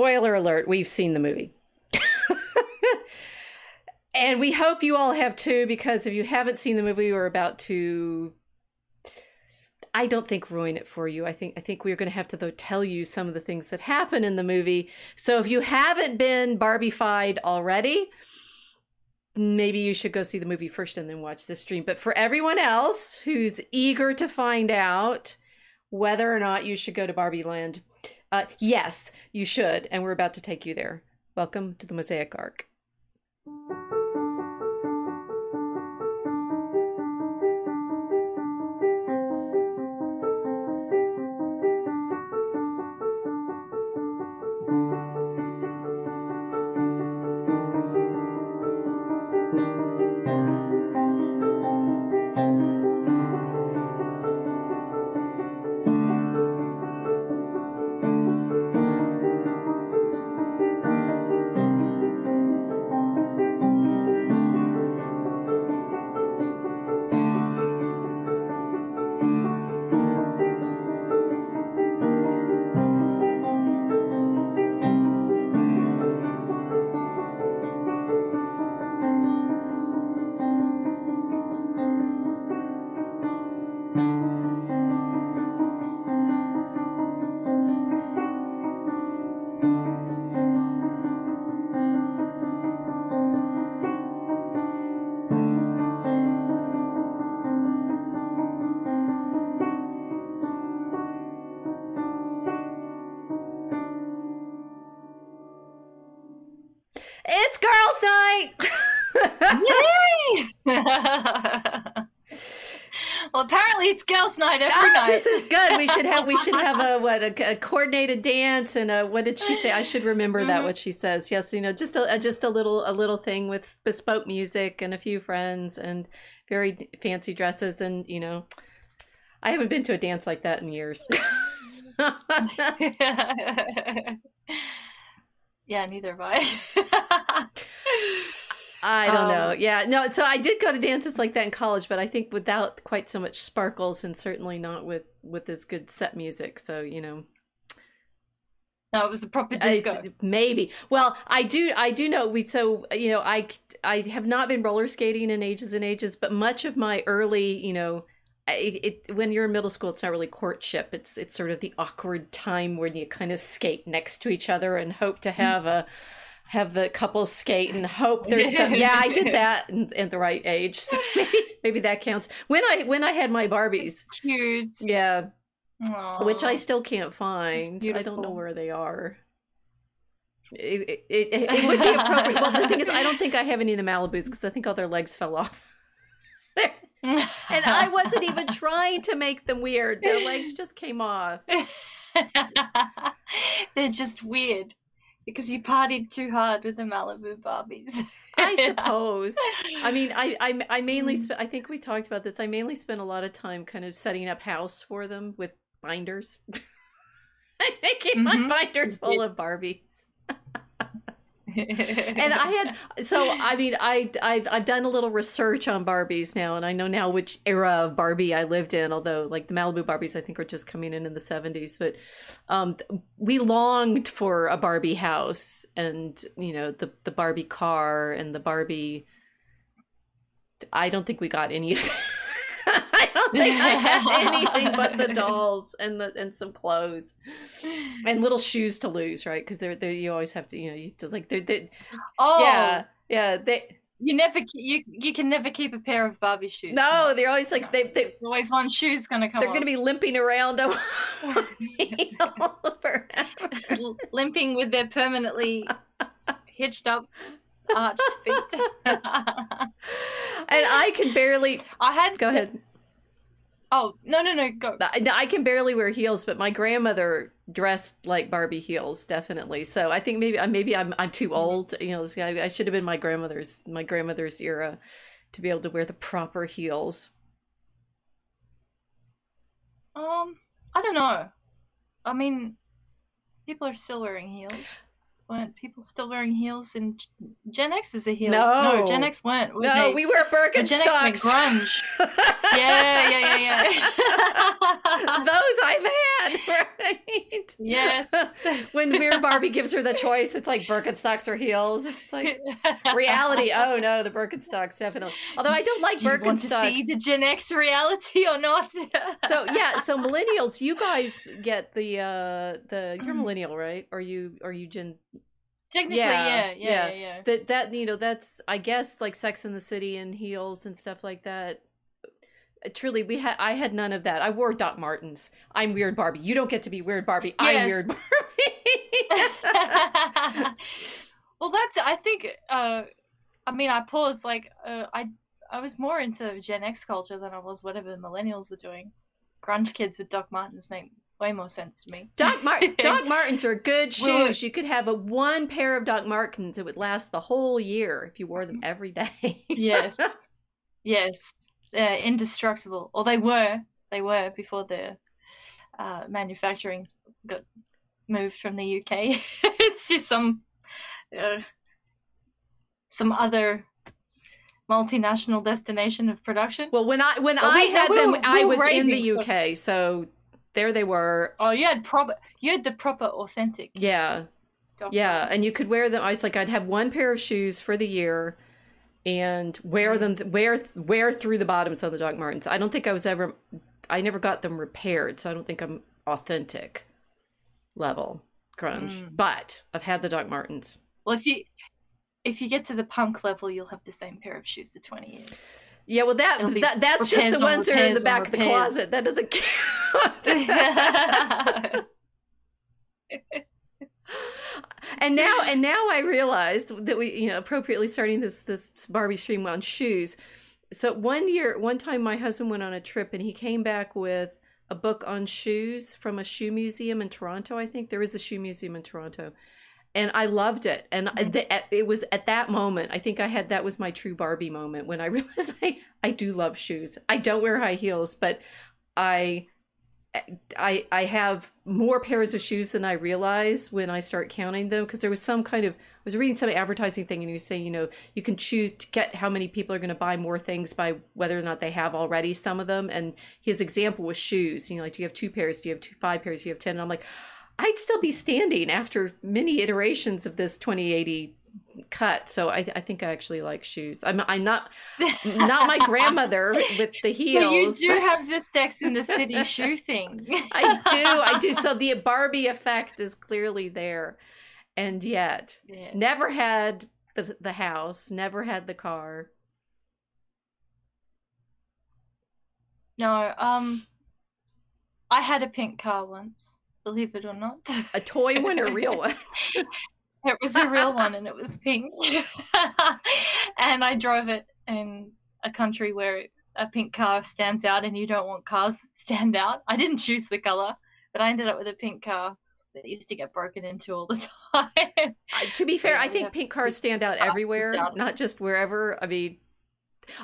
spoiler alert, we've seen the movie. and we hope you all have too, because if you haven't seen the movie, we're about to I don't think ruin it for you. I think I think we're going to have to though tell you some of the things that happen in the movie. So if you haven't been Barbiefied already, maybe you should go see the movie first and then watch the stream. But for everyone else who's eager to find out whether or not you should go to Barbie Land, uh, yes, you should, and we're about to take you there. Welcome to the Mosaic Ark. Night every Ah, night. This is good. We should have we should have a what a, a coordinated dance and a what did she say? I should remember that Mhm. what she says. Yes, you know, just a, a just a little a little thing with bespoke music and a few friends and very fancy dresses and you know, I haven't been to a dance like that in years. yeah, neither have I. I don't know. Um, Yeah, no. So I did go to dances like that in college, but I think without quite so much sparkles, and certainly not with with as good set music. So you know, no, it was a proper I- disco. maybe. Well, I do. I do know. We so you know. I I have not been roller skating in ages and ages, but much of my early, you know. It, it when you're in middle school, it's not really courtship. It's it's sort of the awkward time where you kind of skate next to each other and hope to have a have the couple skate and hope there's some. Yeah, I did that at the right age, so maybe maybe that counts. When I when I had my Barbies, Cute. yeah, which I still can't find. I don't know where they are. It, it, it, it would be appropriate. Well, the thing is, I don't think I have any of the Malibus because I think all their legs fell off. and I wasn't even trying to make them weird. Their legs just came off. They're just weird because you partied too hard with the Malibu Barbies. I suppose. I mean, I I, I mainly Mm. sp- I think we talked about this. I mainly spent a lot of time kind of setting up house for them with binders. I keep my Mhm. binders full of Barbies. And I had so I mean I I've I've done a little research on Barbies now, and I know now which era of Barbie I lived in. Although like the Malibu Barbies, I think were just coming in in the seventies, but um, we longed for a Barbie house, and you know the the Barbie car and the Barbie. I don't think we got any of. I I had anything but the dolls and the and some clothes and little shoes to lose, right? Because they're they you always have to you know you just like they're they, oh, yeah yeah they you never you you can never keep a pair of Barbie shoes. no they're always like they they always one shoe's gonna come. they're gonna be limping around forever. Limping with their permanently hitched up arched feet. and I can barely I had go ahead. Oh no no no go. I I can barely wear heels, but my grandmother dressed like Barbie heels, definitely. So I think maybe I maybe I'm I'm too old. You know, I, I should have been my grandmother's my grandmother's era to be able to wear the proper heels. Um, I don't know. I mean, people are still wearing heels. Weren't people still wearing heels in G- Gen X? Is a heels? No. no, Gen X weren't. were No, they? we wear The Gen X went grunge. yeah, yeah, yeah, yeah. Those I've had. right? Yes. when Weird Barbie gives her the choice, it's like Birkenstocks or heels. It's just like reality. Oh no, the Birkenstocks definitely. Although I don't like Do you Birkenstocks. want to see the Gen X reality or not? so yeah, so millennials, you guys get the uh the you're Mhm. millennial, right? Or you are you Gen Technically, Yeah, yeah, yeah, yeah. yeah. that that you know that's I guess like Sex in the City and heels and stuff like that. Uh, Truly, we had I had none of that. I wore Doc Martens. I'm weird Barbie. You don't get to be weird Barbie. I'm weird Barbie. well, that's. I think. Uh, I mean, I paused. Like, uh, I I was more into Gen X culture than I was whatever the millennials were doing. Grunge kids with Doc Martens make way more sense to me. Doc Mart Doc Martens are good shoes. Well- you could have a one pair of Doc Martens. It would last the whole year if you wore them every day. yes, yes, uh, indestructible. Or they were. They were before the uh, manufacturing got moved from the UK. it's just some uh, some other multinational destination of production. well, when I when Well, I we- had them, were- I was in the UK, so there they were. Oh, you had proper. You had the proper, authentic. Yeah, yeah, and you could wear them. I was like, I'd have one pair of shoes for the year, and wear them wear wear through the bottoms of the Doc Martens. I don't think I was ever. I never got them repaired, so I don't think I'm authentic level grunge. Mm. But I've had the Doc Martens. Well, if you if you get to the punk level, you'll have the same pair of shoes for twenty years. Yeah, well, that, that that's just the ones that are in the back of the closet. That doesn't count. and now, and now, I realized that we, you know, appropriately starting this this Barbie stream on shoes. So one year, one time, my husband went on a trip, and he came back with a book on shoes from a shoe museum in Toronto. I think there is a shoe museum in Toronto. And I loved it, and Mhm. the, it was at that moment. I think I had that was my true Barbie moment when I realized I I do love shoes. I don't wear high heels, but I I I have more pairs of shoes than I realize when I start counting them because there was some kind of I was reading some advertising thing and he was saying you know you can choose to get how many people are going to buy more things by whether or not they have already some of them and his example was shoes you know like do you have two pairs do you have two five pairs do you have ten and I'm like I'd still be standing after many iterations of this 2080 cut so I I think I actually like shoes I'm I'm not not my grandmother with the heels But you do but- have the Sex in the City shoe thing. I do, I do. So the Barbie effect is clearly there, and yet Yeah. never had the the house, never had the car. No, um, I had a pink car once. Believe it or not, A toy one or a real one? it was a real one, and it was pink. and I drove it in a country where a pink car stands out, and you don't want cars that stand out. I didn't choose the color, but I ended up with a pink car that used to get broken into all the time. To be fair, I think pink cars stand out everywhere, not just wherever. I mean.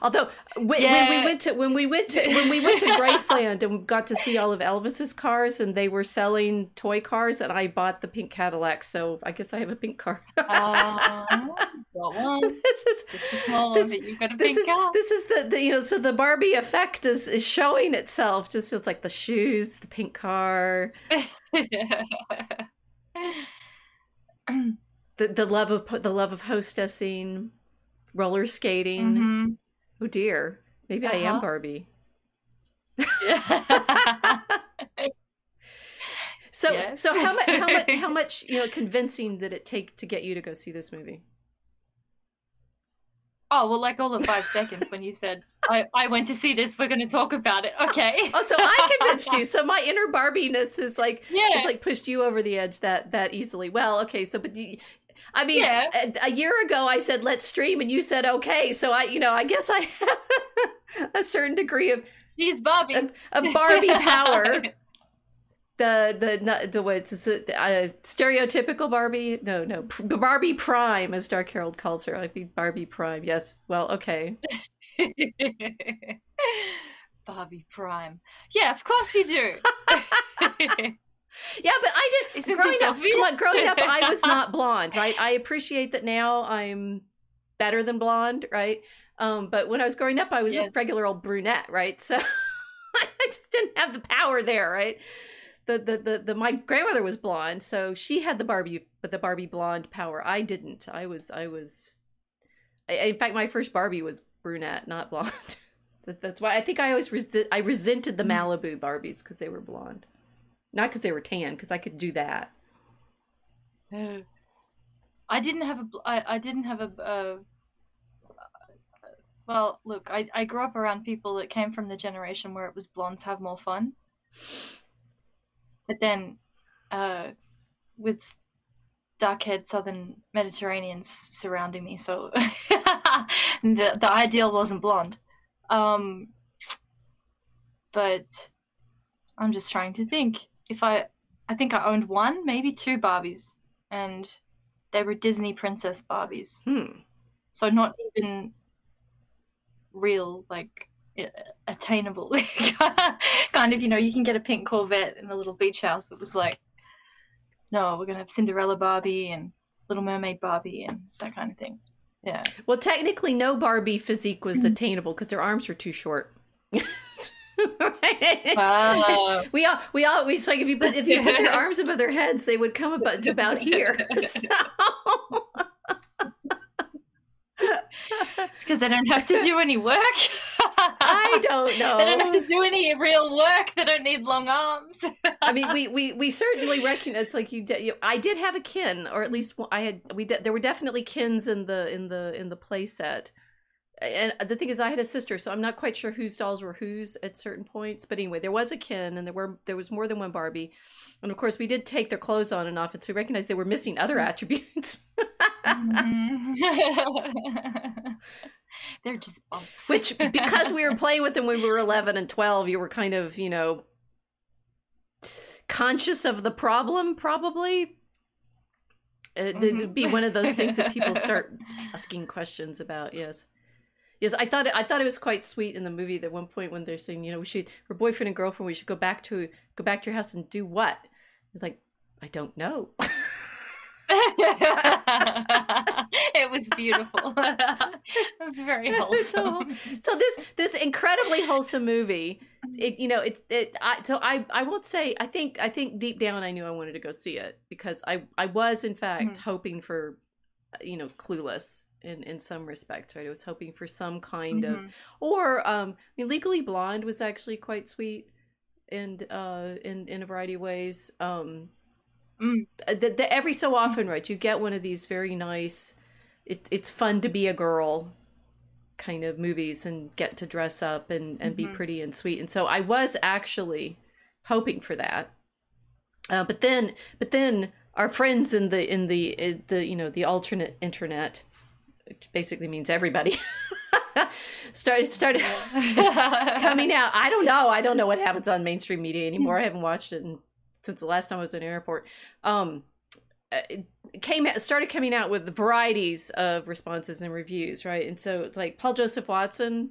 Although when, when we went to when we went to when we went to Graceland and got to see all of Elvis's cars and they were selling toy cars and I bought the pink Cadillac, so I guess I have a pink car. Um, got one, this is just a small This- but you've got a pink is car. this is the, the you know so the Barbie effect is is showing itself. Just feels like the shoes, the pink car, the the love of the love of hostessing, roller skating. Mhm. Oh dear, maybe I am Uh-huh. Barbie. So Yes. so how much how much how much you know convincing did it take to get you to go see this movie? oh well, like all the five seconds when you said, "I I went to see this. We're going to talk about it." Okay. Oh, so I convinced you. So my inner Barbiness is like Yeah. like pushed you over the edge that that easily. Well, okay, so but you, I mean, Yeah. a, a year ago I said let's stream, and you said okay. So I, you know, I guess I have a certain degree of She's Barbie. of, of Barbie power. The the the, what's it, uh, stereotypical Barbie? No, no, Barbie Prime, as Dark Herald calls her. I think Barbie Prime. Yes. Well, okay. Barbie Prime. Yeah, of course you do. Yeah, but I did. Isn't growing up, obvious? come on, growing up, I was not blonde, right? I appreciate that now I'm better than blonde, right? Um, but when I was growing up, I was Yes. a regular old brunette, right? So I just didn't have the power there, right? the, the the the my grandmother was blonde, so she had the Barbie, but the Barbie blonde power. I didn't. I was I was. I, in fact, my first Barbie was brunette, not blonde. that, that's why I think I always resi- I resented the Mm. Malibu Barbies because they were blonde, not because they were tan, because I could do that. I didn't have a. I, I didn't have a. Uh, well, look, I, I grew up around people that came from the generation where it was blondes have more fun. But then, uh, with dark-haired Southern Mediterraneans surrounding me, so the the ideal wasn't blonde. Um, but I'm just trying to think. If I, I think I owned one, maybe two Barbies, and they were Disney princess Barbies. Hmm. So not even real, like attainable. kind of, you know, you can get a pink Corvette in a little beach house. It was like, no, we're gonna have Cinderella Barbie and Little Mermaid Barbie and that kind of thing. Yeah. Well, technically, no Barbie physique was Mm-hmm. attainable because their arms were too short. Right? Wow. we all we all we so like if you put if you put their arms above their heads, they would come about to about here. So because they don't have to do any work. I don't know. They don't have to do any real work. They don't need long arms. I mean, we we we certainly recognize it's like you, de- you. I did have a Ken, or at least I had. We de- there were definitely Kens in the in the in the play set. And the thing is, I had a sister, so I'm not quite sure whose dolls were whose at certain points. But anyway, there was a Ken, and there were there was more than one Barbie, and of course, we did take their clothes on and off, and so we recognized they were missing other mm-hmm. attributes. Mm-hmm. They're just bumps. Which, because we were playing with them when we were 11 and 12, you were kind of, you know, conscious of the problem, probably. It, It'd mm-hmm. be one of those things that people start asking questions about. Yes, yes. I thought it, I thought it was quite sweet in the movie. That one point when they're saying, you know, we should, we're boyfriend and girlfriend. We should go back to go back to your house and do what? It's like, I don't know. it was beautiful. it was very wholesome. so this this incredibly wholesome movie it you know it's it I, so i i won't say i think i think deep down i knew i wanted to go see it because i i was in fact Mhm. hoping for uh, you know clueless in in some respects right i was hoping for some kind of Mhm. or um i mean legally blonde was actually quite sweet and uh in in a variety of ways um Mm. the, the, every so often right you get one of these very nice it, it's fun to be a girl kind of movies and get to dress up and and be Mhm. pretty and sweet and so i was actually hoping for that uh, but then but then our friends in the in the in the you know the alternate internet which basically means everybody started started coming out. I don't know. I don't know what happens on mainstream media anymore. I haven't watched it in, since the last time I was in an airport. Um, uh, it came started coming out with varieties of responses and reviews, right? And so it's like Paul Joseph Watson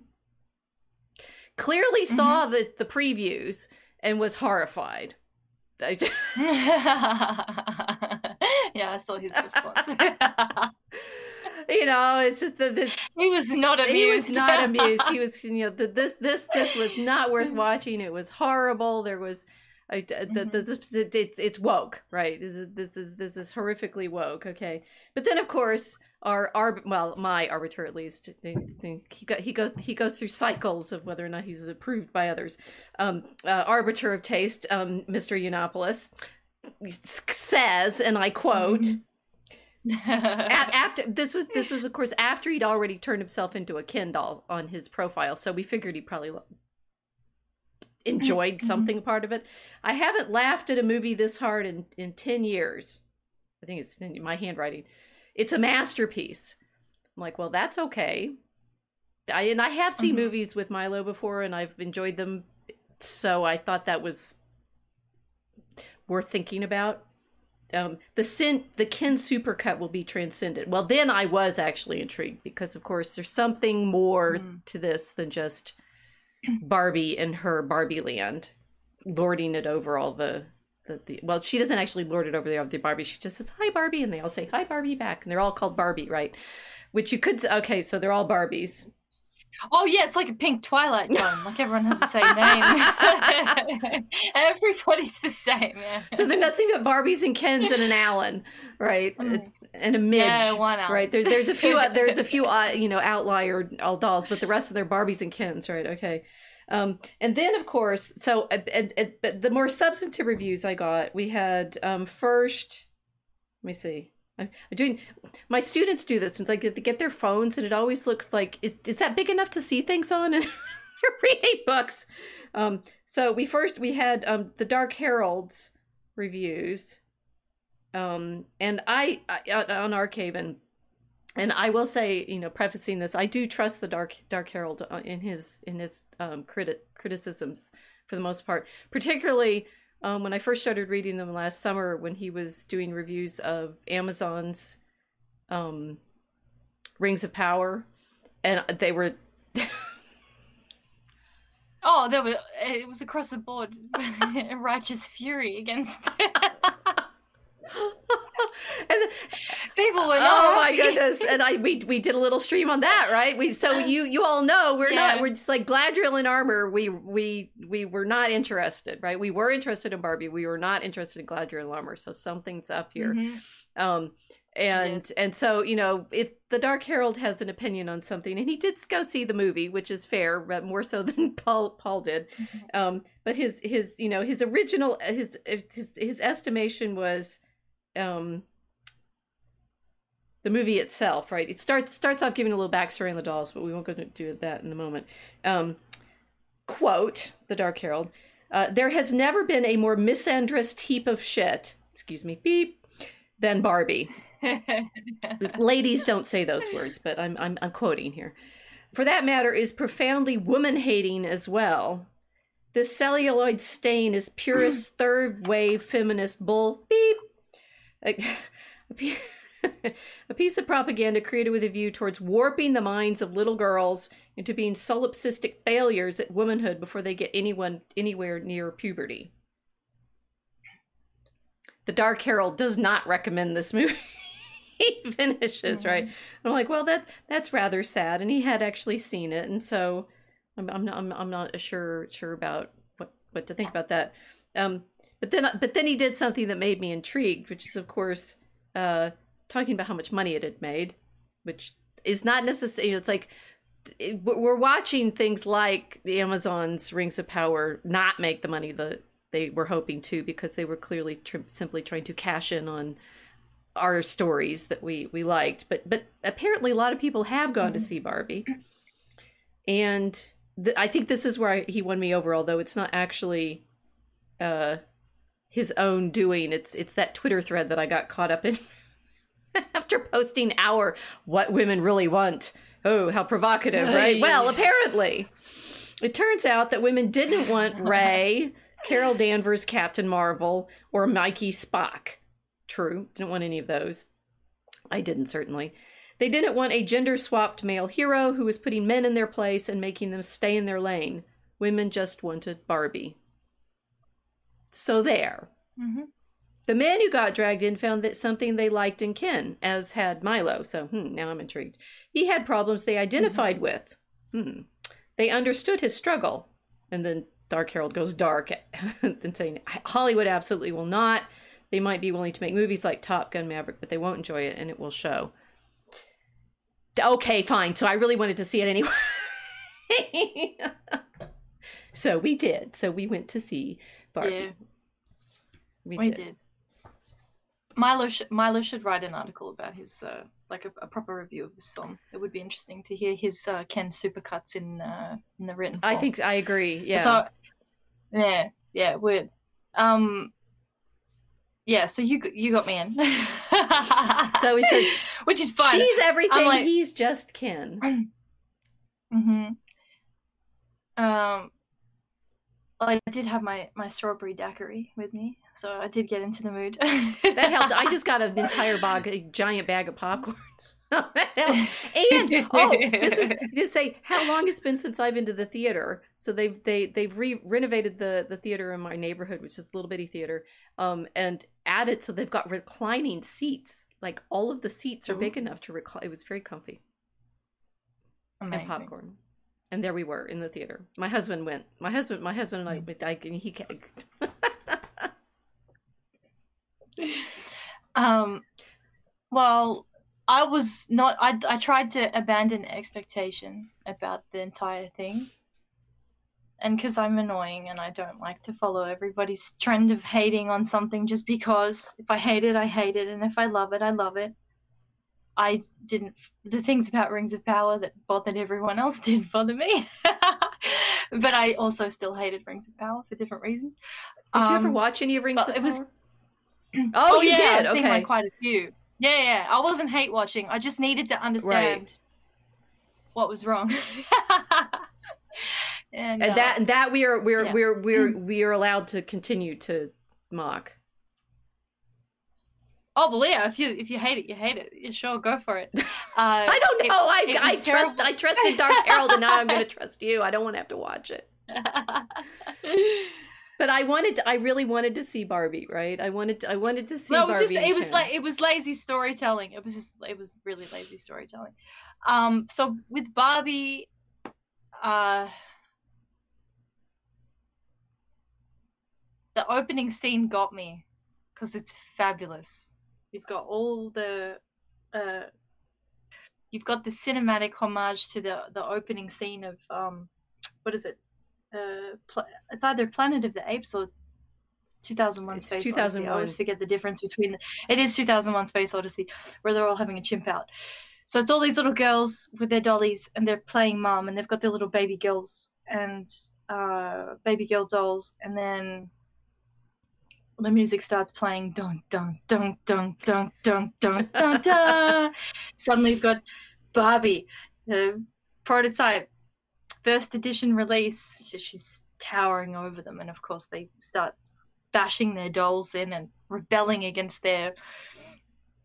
clearly saw the the previews and was horrified. Just- yeah, I saw his response. You know, it's just that this he was not amused. he was not amused. He was, you know, the, this this this was not worth watching. It was horrible. There was, I, the, the, this, it's it's woke, right? This is this is this is horrifically woke. Okay, but then of course our our well my arbiter at least he got he goes he goes through cycles of whether or not he's approved by others. Um, uh, arbiter of taste, um, Mr. Yiannopoulos says, and I quote. A- after this was this was of course after he'd already turned himself into a Ken doll on his profile, so we figured he probably enjoyed Mhm. something part of it. I haven't laughed at a movie this hard in in ten years. I think it's in my handwriting. It's a masterpiece. I'm like, well, that's okay. I and I have seen Mhm. movies with Milo before, and I've enjoyed them, so I thought that was worth thinking about um, the sin the Ken supercut will be transcended. Well then i was actually intrigued because of course there's something more Mm. to this than just barbie and her barbie land lording it over all the, the, the well she doesn't actually lord it over the other barbie she just says hi barbie and they all say hi barbie back and they're all called barbie right? Which you could okay so they're all barbies Oh yeah, it's like a pink Twilight Zone. Like everyone has the same name. Everybody's the same. Yeah. So they're nothing but Barbies and Kens and an Allan, right? Mm. And a Midge, Yeah, one out. right? There, there's a few, there's a few, uh, you know, outlier all dolls, but the rest of their Barbies and Kens, right? Okay. Um, and then of course, so uh, uh, uh, the more substantive reviews I got, we had um, first. Let me see. I'm doing. My students do this since get they get their phones, and it always looks like is, is that big enough to see things on? And they're reading books. Um, so we first we had um, the Dark Herald's reviews, um, and I, I on Arkhaven, and I will say, you know, prefacing this, I do trust the Dark Dark Herald uh, in his in his um, criti- criticisms for the most part, particularly um, when I first started reading them last summer when he was doing reviews of Amazon's um, Rings of Power, and they were. Oh, there was it was across the board. Righteous fury against. and People were. Like, Oh not my goodness. And i we we did a little stream on that right? We so you you all know we're not we're just like Galadriel and armor we we we were not interested right? We were interested in barbie. We were not interested in Galadriel and armor. So something's up here. Mhm. um and and so you know if the dark herald has an opinion on something and he did go see the movie which is fair but more so than paul paul did. Mhm. um but his his you know his original his his his estimation was um the movie itself right? It starts starts off giving a little backstory on the dolls but we won't go to do that in the moment. Um quote the dark herald uh, there has never been a more misandrist heap of shit excuse me beep than barbie. Ladies don't say those words but i'm i'm, I'm quoting here. For that matter is profoundly woman hating as well. This celluloid stain is purest third wave feminist bull. Beep a, a piece of propaganda created with a view towards warping the minds of little girls into being solipsistic failures at womanhood before they get anyone anywhere near puberty. The dark herald does not recommend this movie. He finishes right? I'm like well that that's rather sad and he had actually seen it and so i'm, I'm not I'm, I'm not sure sure about what what to think about that. Um but then but then he did something that made me intrigued which is of course uh talking about how much money it had made which is not necessarily You know, it's like it, we're watching things like the amazon's rings of power not make the money that they were hoping to because they were clearly simply trying to cash in on our stories that we we liked but but apparently a lot of people have gone to Mhm. see barbie and th- i think this is where I, he won me over although it's not actually uh his own doing. It's it's that twitter thread that i got caught up in after posting our what women really want. Oh how provocative right? Well apparently it turns out that women didn't want Rey carol danvers captain marvel or mikey spock. True didn't want any of those. I didn't certainly. They didn't want a gender swapped male hero who was putting men in their place and making them stay in their lane. Women just wanted barbie so there Mhm. the man who got dragged in found that something they liked in Ken, as had Milo. So, hmm, now I'm intrigued. He had problems they identified with. Hmm. They understood his struggle. And then Dark Herald goes dark and saying Hollywood absolutely will not. They might be willing to make movies like Top Gun Maverick, but they won't enjoy it and it will show. Okay, fine. So I really wanted to see it anyway. so we did. So we went to see Barbie. Yeah, We, we did. did. Milo, sh- Milo should write an article about his, uh, like a, a proper review of this film. It would be interesting to hear his uh, Ken supercuts in uh, in the written. I think I agree. Yeah. So, yeah, yeah, weird. Um, yeah. So you you got me in. So it's a- which is fine. She's everything. like- he's just Ken. Mm hmm Um, I did have my my strawberry daiquiri with me, so I did get into the mood. That helped. I just got an entire bag, a giant bag of popcorns. And oh, this is to say how long it's been since I've been to the theater. So they've they they've re- renovated the the theater in my neighborhood, which is a little bitty theater, um, and added so they've got reclining seats. Like all of the seats are big enough to recline. It was very comfy Amazing. and popcorn. And there we were in the theater. My husband went. My husband, my husband and I. I he ca- Um, well, I was not. I I tried to abandon expectation about the entire thing, and because I'm annoying and I don't like to follow everybody's trend of hating on something just because. If I hate it, I hate it, and if I love it, I love it. I didn't. The things about Rings of Power that bothered everyone else didn't bother me. but I also still hated Rings of Power for different reasons. Did you ever Um, watch any of Rings of it was- Power? Oh, you yeah, did. I've seen Okay. like quite a few. Yeah, yeah. I wasn't hate watching. I just needed to understand what was wrong. and, and uh, that and that we are we're yeah. we're we're we are allowed to continue to mock. Oh well, yeah. If you if you hate it, you hate it. You sure go for it. Uh, I don't it- know. I it I trust. I trusted Dark Herald, and now I'm going to trust you. I don't want to have to watch it. But I wanted, to, I really wanted to see Barbie, right? I wanted, to, I wanted to see. no, it was Barbie just it was like it was lazy storytelling. It was just it was really lazy storytelling. Um, so with Barbie, uh, the opening scene got me because it's fabulous. You've got all the, uh, you've got the cinematic homage to the the opening scene of um, what is it? Uh, pl- it's either Planet of the Apes or 2001 It's Space Odyssey. I always forget the difference between the, it is 2001 Space Odyssey where they're all having a chimp out. So it's all these little girls with their dollies and they're playing mom and they've got their little baby girls and uh, baby girl dolls and then the music starts playing dun dun dun dun dun dun dun dun dun. Suddenly you've got Barbie, the prototype, first edition release. She- She's towering over them, and of course they start bashing their dolls in and rebelling against their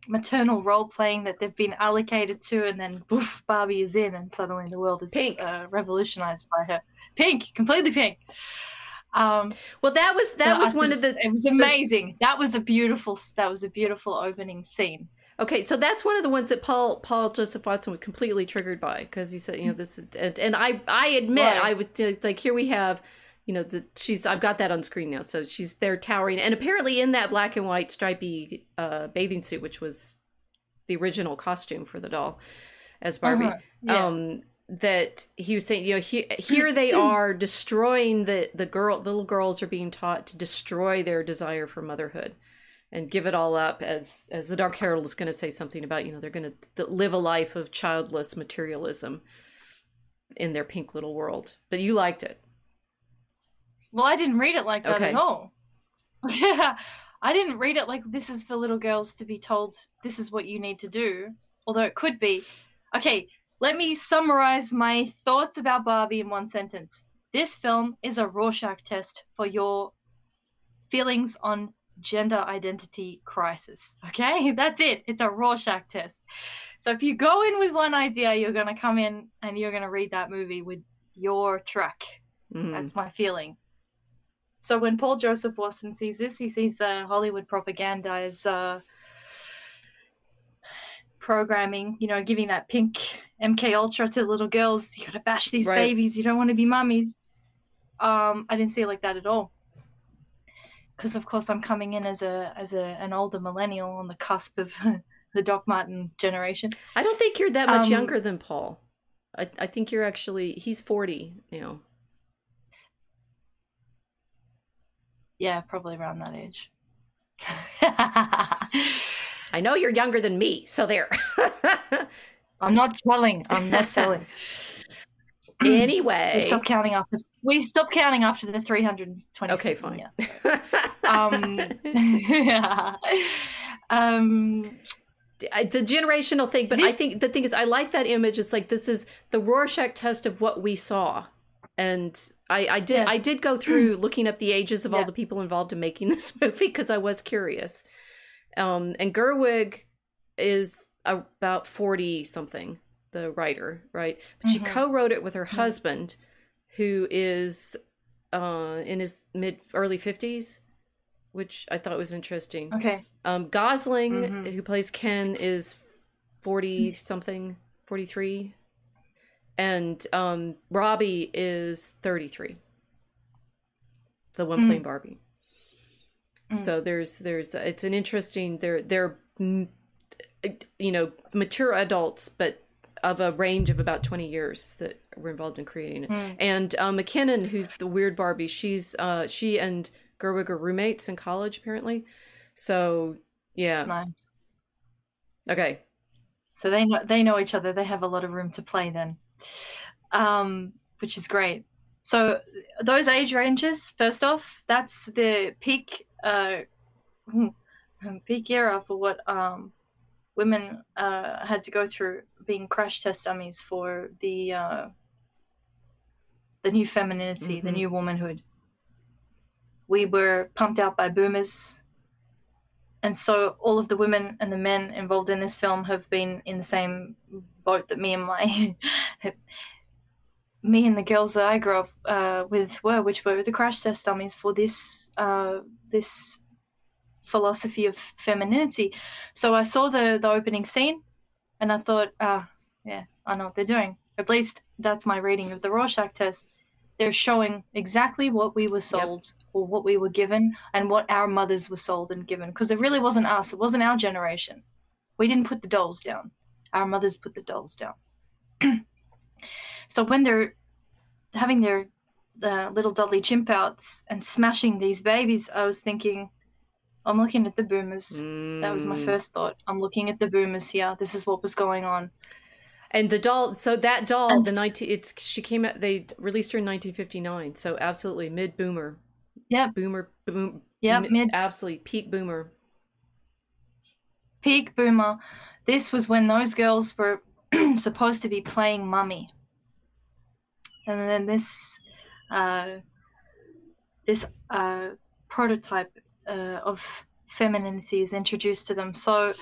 maternal role playing that they've been allocated to, and then poof, Barbie is in, and suddenly the world is Uh, revolutionized by her. Pink, completely pink. Um, Well, that was that so was I one just- of the. It was amazing. That was a beautiful. That was a beautiful opening scene. Okay, so that's one of the ones that Paul Paul Joseph Watson was completely triggered by because he said, you know, this is and, and I I admit Right. I would like here we have, you know, the she's I've got that on screen now, so she's there towering and apparently in that black and white stripy uh, bathing suit, which was the original costume for the doll as Barbie. Uh-huh. Yeah. um that he was saying you know he, here they are destroying the the girl little girls are being taught to destroy their desire for motherhood and give it all up as as the dark herald is going to say something about you know they're going to live a life of childless materialism in their pink little world but you liked it Well, I didn't read it like that Okay. at all. Yeah, I didn't read it like this is for little girls to be told this is what you need to do. Although it could be. Okay, let me summarize my thoughts about Barbie in one sentence. This film is a Rorschach test for your feelings on gender identity crisis. Okay, that's it. It's a Rorschach test. So if you go in with one idea, you're going to come in and you're going to read that movie with your track. Mhm. That's my feeling. So when Paul Joseph Watson sees this, he sees uh, Hollywood propaganda as uh, programming, you know, giving that pink MK Ultra to little girls. You gotta bash these Right. babies. You don't want to be mummies. Um, I didn't see it like that at all. Because of course I'm coming in as a as a an older millennial on the cusp of the Doc Martens generation. i don't think you're that much Um, younger than paul I, I think you're actually he's 40 now Yeah, probably around that age. i know you're younger than me so there I'm not telling. I'm not telling. anyway We stop counting after. We stop counting after the 320. Okay, fine. Um. yeah. Um. The generational thing, but I think the thing is, I like that image. It's like this is the Rorschach test of what we saw, and I, I did, I did go through looking up the ages of all the people involved in making this movie because I was curious. Um, and Gerwig is about forty something, the writer, right? But she Mhm. co-wrote it with her Yeah. husband, who is uh, in his mid early fifties, which I thought was interesting. Okay. Um, Gosling, Mhm. who plays Ken, is forty something, forty three, and um, Robbie is 33. The one Mm. playing Barbie. Mm. So there's there's it's an interesting they're they're you know mature adults but of a range of about 20 years that were involved in creating it. Mm. And uh, McKinnon, who's the weird Barbie, she's uh, she and Gerwig are roommates in college apparently. So yeah, Nice. okay. So they know they know each other. They have a lot of room to play then, um, which is great. So those age ranges, first off, that's the peak uh, peak era for what um, women uh, had to go through being crash test dummies for the uh, the new femininity, the Mhm. new womanhood. We were pumped out by boomers and so all of the women and the men involved in this film have been in the same boat that me and my me and the girls that I grew up uh, with were, which were the crash test dummies for this uh, this philosophy of femininity. So I saw the the opening scene, and I thought, ah, yeah, I know what they're doing. At least that's my reading of the Rorschach test. They're showing exactly what we were sold or what we were given and what our mothers were sold and given because it really wasn't us it wasn't our generation we didn't put the dolls down our mothers put the dolls down so when they're having their uh, little dolly chimp outs and smashing these babies i was thinking i'm looking at the boomers that was my Mm. first thought i'm looking at the boomers here this is what was going on And the doll, so that doll, And the s- nineteen, it's she came out. They released her in nineteen fifty nine. So absolutely mid boomer. Yep. Boomer. Boom. Yep, mi- mid- Absolutely peak boomer. peak boomer this was when those girls were supposed to be playing mummy and then this uh, this uh, prototype uh, of femininity is introduced to them so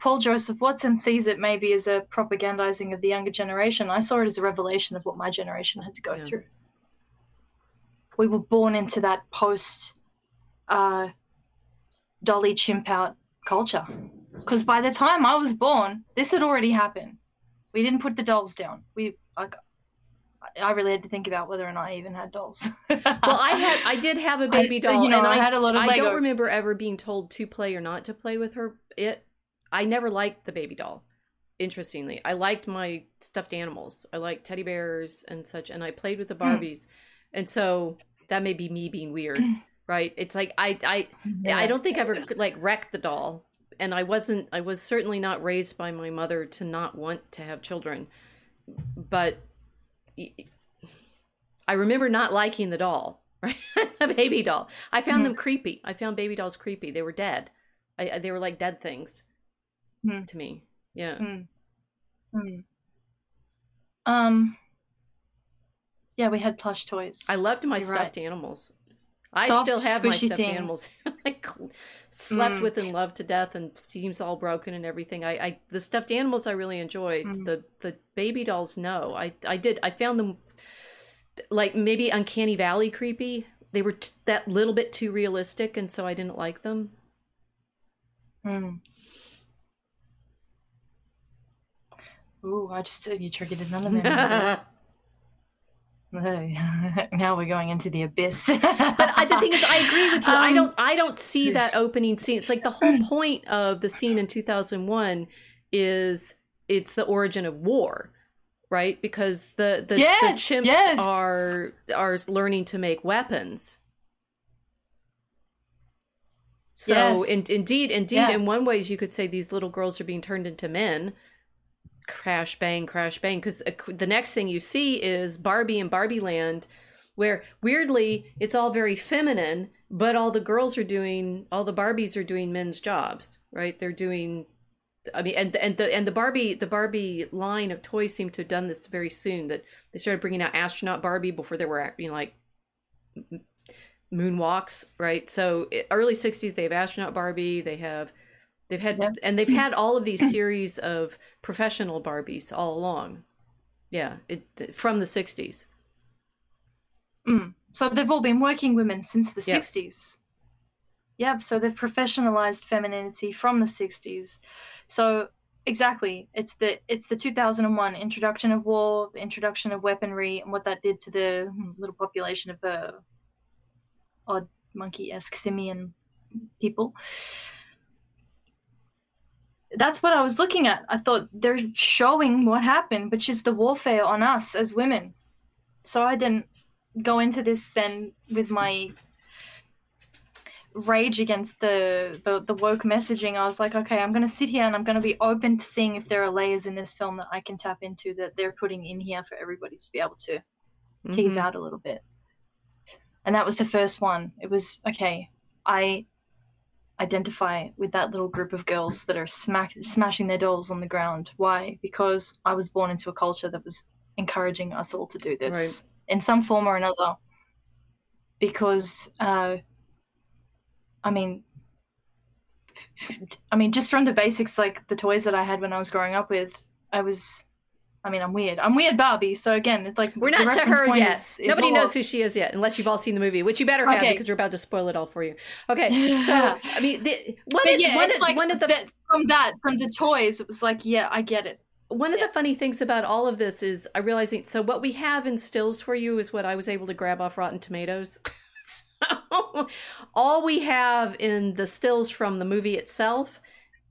paul joseph watson sees it maybe as a propagandizing of the younger generation i saw it as a revelation of what my generation had to go Yeah. through we were born into that post uh, dolly chimp out culture because by the time I was born, this had already happened. We didn't put the dolls down. We like, I- I really had to think about whether or not I even had dolls. Well, I had, I did have a baby doll, you know, and I I, had a lot of I Lego. don't remember ever being told to play or not to play with her. It, I never liked the baby doll. Interestingly, I liked my stuffed animals. I liked teddy bears and such, and I played with the Hmm. Barbies, and so that may be me being weird, right? It's like I, I, I don't think I ever like wrecked the doll, and I wasn't. I was certainly not raised by my mother to not want to have children, but I remember not liking the doll, right? the baby doll. I found them creepy. I found baby dolls creepy. They were dead. I, they were like dead things Hmm. to me. Yeah. Mm. Mm. Um. Yeah, we had plush toys. I loved my You're right. stuffed animals. I Soft, still have my stuffed things. animals. I slept Mm. with and loved to death, and seems all broken and everything. I, I the stuffed animals I really enjoyed. Mm. The the baby dolls, no. I I did. I found them like maybe uncanny valley creepy. They were t- that little bit too realistic, and so I didn't like them. Mm. Ooh, I just you triggered another memory. now we're going into the abyss. but I, the thing is, I agree with you. I Um, don't. I don't see that opening scene. It's like the whole point of the scene in 2001 is it's the origin of war, right? Because the the, Yes, the chimps yes. are are learning to make weapons. So, Yes. in, indeed, indeed, Yeah. in one ways, you could say these little girls are being turned into men. Crash bang, crash bang. Because uh, the next thing you see is Barbie and Barbie Land, where weirdly it's all very feminine, but all the girls are doing, all the Barbies are doing men's jobs, right? They're doing. I mean, and and the and the Barbie the Barbie line of toys seem to have done this very soon. That they started bringing out astronaut Barbie before there were you know like moonwalks, right? So eh, early '60s they have astronaut Barbie. They have they've had Yep. and they've had all of these series of professional Barbies all along. Yeah, it from the '60s. Mm. So they've all been working women since the Yep. 60s. Yep, so they've professionalized femininity from the 60s. So exactly. It's the it's the 2001 introduction of war, the introduction of weaponry, and what that did to the little population of the odd monkey-esque simian people. That's what I was looking at. I thought they're showing what happened, which is the warfare on us as women. So I didn't go into this then with my rage against the, the the woke messaging i was like okay i'm going to sit here and i'm going to be open to seeing if there are layers in this film that i can tap into that they're putting in here for everybody to be able to mm-hmm. tease out a little bit and that was the first one it was okay i identify with that little group of girls that are smack, smashing their dolls on the ground. Why? Because i was born into a culture that was encouraging us all to do this right. in some form or another. Because uh, I mean, I mean, just from the basics, like the toys that I had when I was growing up with, I was, I mean, I'm weird. I'm weird Barbie. So again, it's like we're not to her yet. Is, is Nobody knows who she is yet, unless you've all seen the movie, which you better have okay. because we're about to spoil it all for you. Okay, so I mean, the, one, of, yeah, one, like one of the, the from that from the toys, it was like, yeah, I get it. One of yeah. the funny things about all of this is I realizing so what we have in stills for you is what I was able to grab off Rotten Tomatoes. so all we have in the stills from the movie itself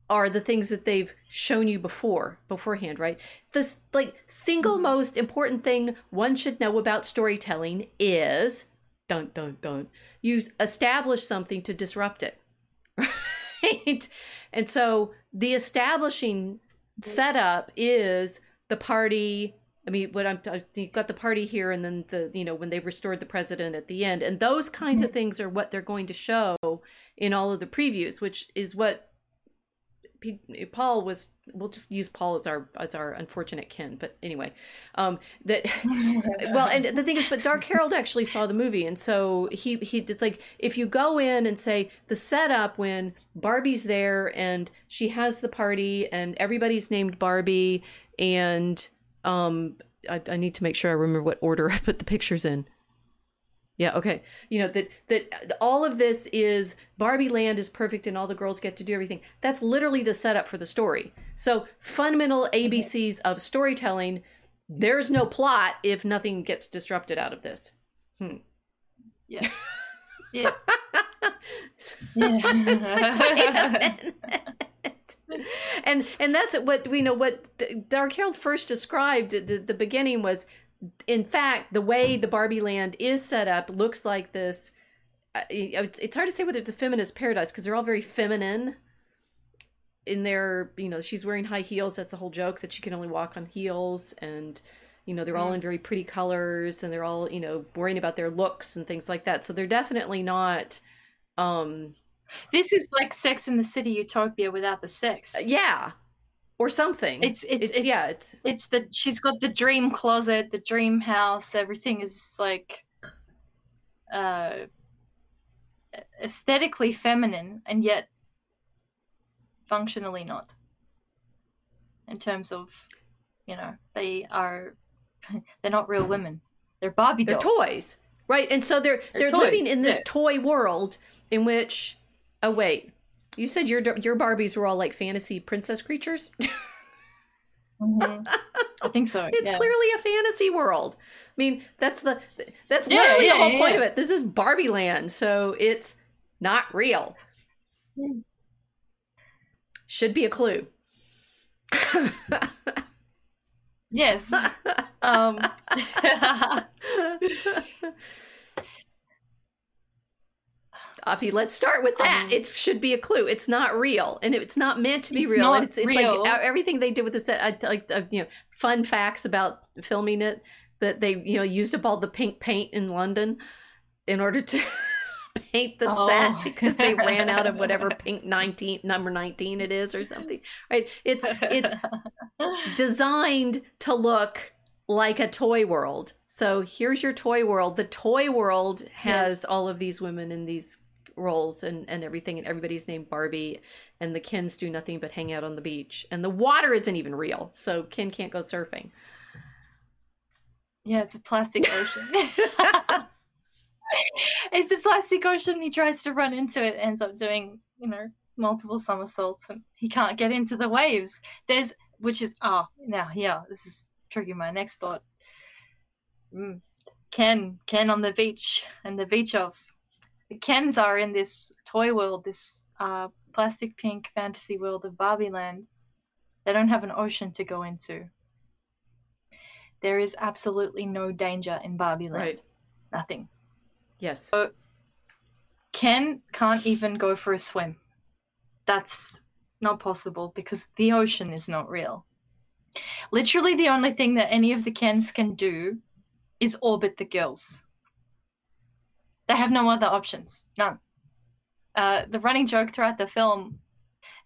are the things that they've shown you before beforehand right this like single mm-hmm. most important thing one should know about storytelling is dun dun dun you establish something to disrupt it right and so the establishing setup is the party I mean, what I'm you've got the party here, and then the you know when they restored the president at the end, and those kinds of mm-hmm. things are what they're going to show in all of the previews, which is what P- Paul was. We'll just use Paul as our as our unfortunate Ken, but anyway, um, that well, and the thing is, but Dark Herald actually saw the movie, and so he he it's like if you go in and say the setup when Barbie's there and she has the party and everybody's named Barbie and um I, I need to make sure I remember what order I put the pictures in. Yeah, okay. You know that that all of this is Barbie Land is perfect and all the girls get to do everything. That's literally the setup for the story. So, fundamental ABCs of storytelling, there's no plot if nothing gets disrupted out of this. Hmm. Yeah. Yeah. yeah. and and that's what we know what Dark Herald first described the, the beginning was in fact the way the Barbie land is set up looks like this uh, it's hard to say whether it's a feminist paradise because they're all very feminine in their you know she's wearing high heels that's the whole joke that she can only walk on heels and you know they're all in very pretty colors and they're all you know worrying about their looks and things like that so they're definitely not um this is like Sex in the City utopia without the sex. Uh, yeah. Or something. It's it's, it's, it's yeah, it's it's the she's got the dream closet, the dream house, everything is like uh aesthetically feminine and yet functionally not. In terms of you know, they are they're not real women. They're Barbie dolls. They're toys. Right. And so they're they're, they're living in this yeah. toy world in which Oh wait, you said your your Barbies were all like fantasy princess creatures. mm-hmm. I think so. It's yeah. clearly a fantasy world. I mean, that's the that's yeah, literally yeah, the whole point of it. This is Barbie land, so it's not real. Should be a clue. yes. um Api, let's start with that. Um, it should be a clue. It's not real, and it's not meant to be it's real. It's, it's real. like everything they did with the set. Like uh, you know, fun facts about filming it that they you know used up all the pink paint in London in order to paint the oh. set because they ran out of whatever pink 19 number 19 it is or something right it's it's designed to look like a toy world so here's your toy world the toy world has yes. all of these women in these roles and, and everything, and everybody's named Barbie, and the Kens do nothing but hang out on the beach, and the water isn't even real, so Ken can't go surfing. Yeah, it's a plastic ocean. it's a plastic ocean. He tries to run into it, ends up doing, you know, multiple somersaults and he can't get into the waves. There's which is oh now yeah this is triggering my next thought. Mm. Ken Ken on the beach and the beach of the Kens are in this toy world, this uh, plastic pink fantasy world of Barbie Land. They don't have an ocean to go into. There is absolutely no danger in Barbie Land. Right. Nothing. Yes. So Ken can't even go for a swim. That's not possible because the ocean is not real. Literally, the only thing that any of the Kens can do is orbit the girls. They have no other options. None. Uh, the running joke throughout the film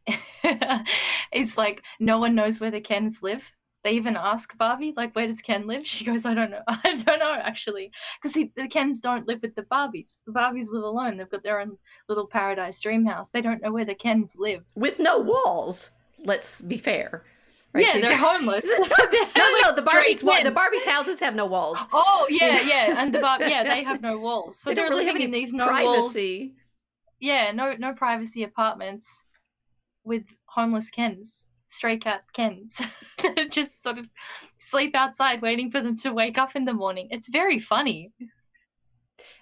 is like no one knows where the Kens live. They even ask Barbie, like, where does Ken live? She goes, I don't know. I don't know, actually. Because the Kens don't live with the Barbies. The Barbies live alone. They've got their own little paradise dream house. They don't know where the Kens live. With no walls, let's be fair. Right? Yeah, They they're homeless. no, no, the Barbies, the Barbies' houses have no walls. Oh yeah, yeah, and the bar- yeah, they have no walls, so they they're don't really have living any in these no walls. privacy. Yeah, no, no privacy apartments with homeless Kens, stray cat Kens, just sort of sleep outside, waiting for them to wake up in the morning. It's very funny.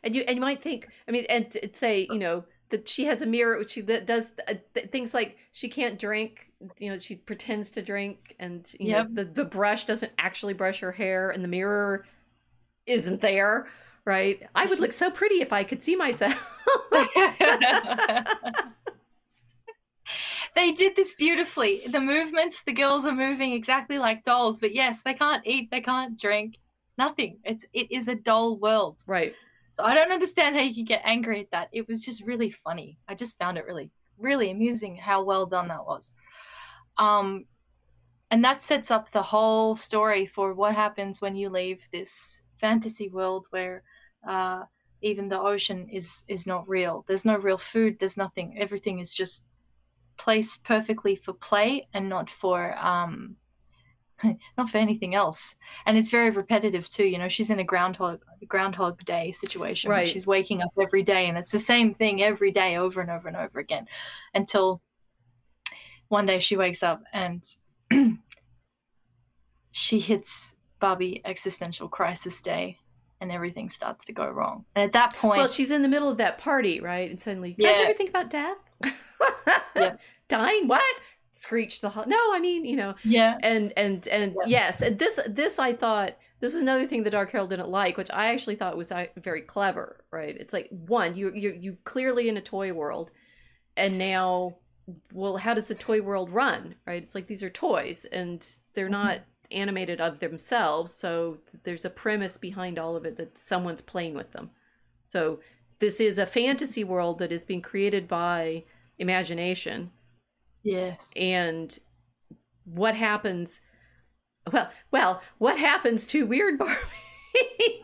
and you and you might think i mean and say you know that she has a mirror which she that does uh, th- things like she can't drink you know she pretends to drink and you Yep. know the, the brush doesn't actually brush her hair and the mirror isn't there right i would look so pretty if i could see myself they did this beautifully. The movements, the girls are moving exactly like dolls, but yes, they can't eat, they can't drink, nothing. It's it is a doll world. right So I don't understand how you could get angry at that. It was just really funny. I just found it really, really amusing how well done that was. Um, and that sets up the whole story for what happens when you leave this fantasy world where uh, even the ocean is is not real. There's no real food. There's nothing. Everything is just placed perfectly for play and not for um, not for anything else and it's very repetitive too you know she's in a groundhog groundhog day situation where Right. she's waking up every day and it's the same thing every day over and over and over again until one day she wakes up and she hits barbie existential crisis day and everything starts to go wrong. And at that point well she's in the middle of that party right? And suddenly you guys Yeah. ever think about death? Yep. dying? What? Screeched the ho- no i mean you know yeah. and and and Yeah. yes and this this i thought this was another thing that dark herald didn't like which i actually thought was uh, very clever right? It's like one you you you clearly in a toy world and now well how does the toy world run right? It's like these are toys and they're mm-hmm. not animated of themselves so there's a premise behind all of it that someone's playing with them. So this is a fantasy world that is being created by imagination. Yes. And what happens well well what happens to weird barbie?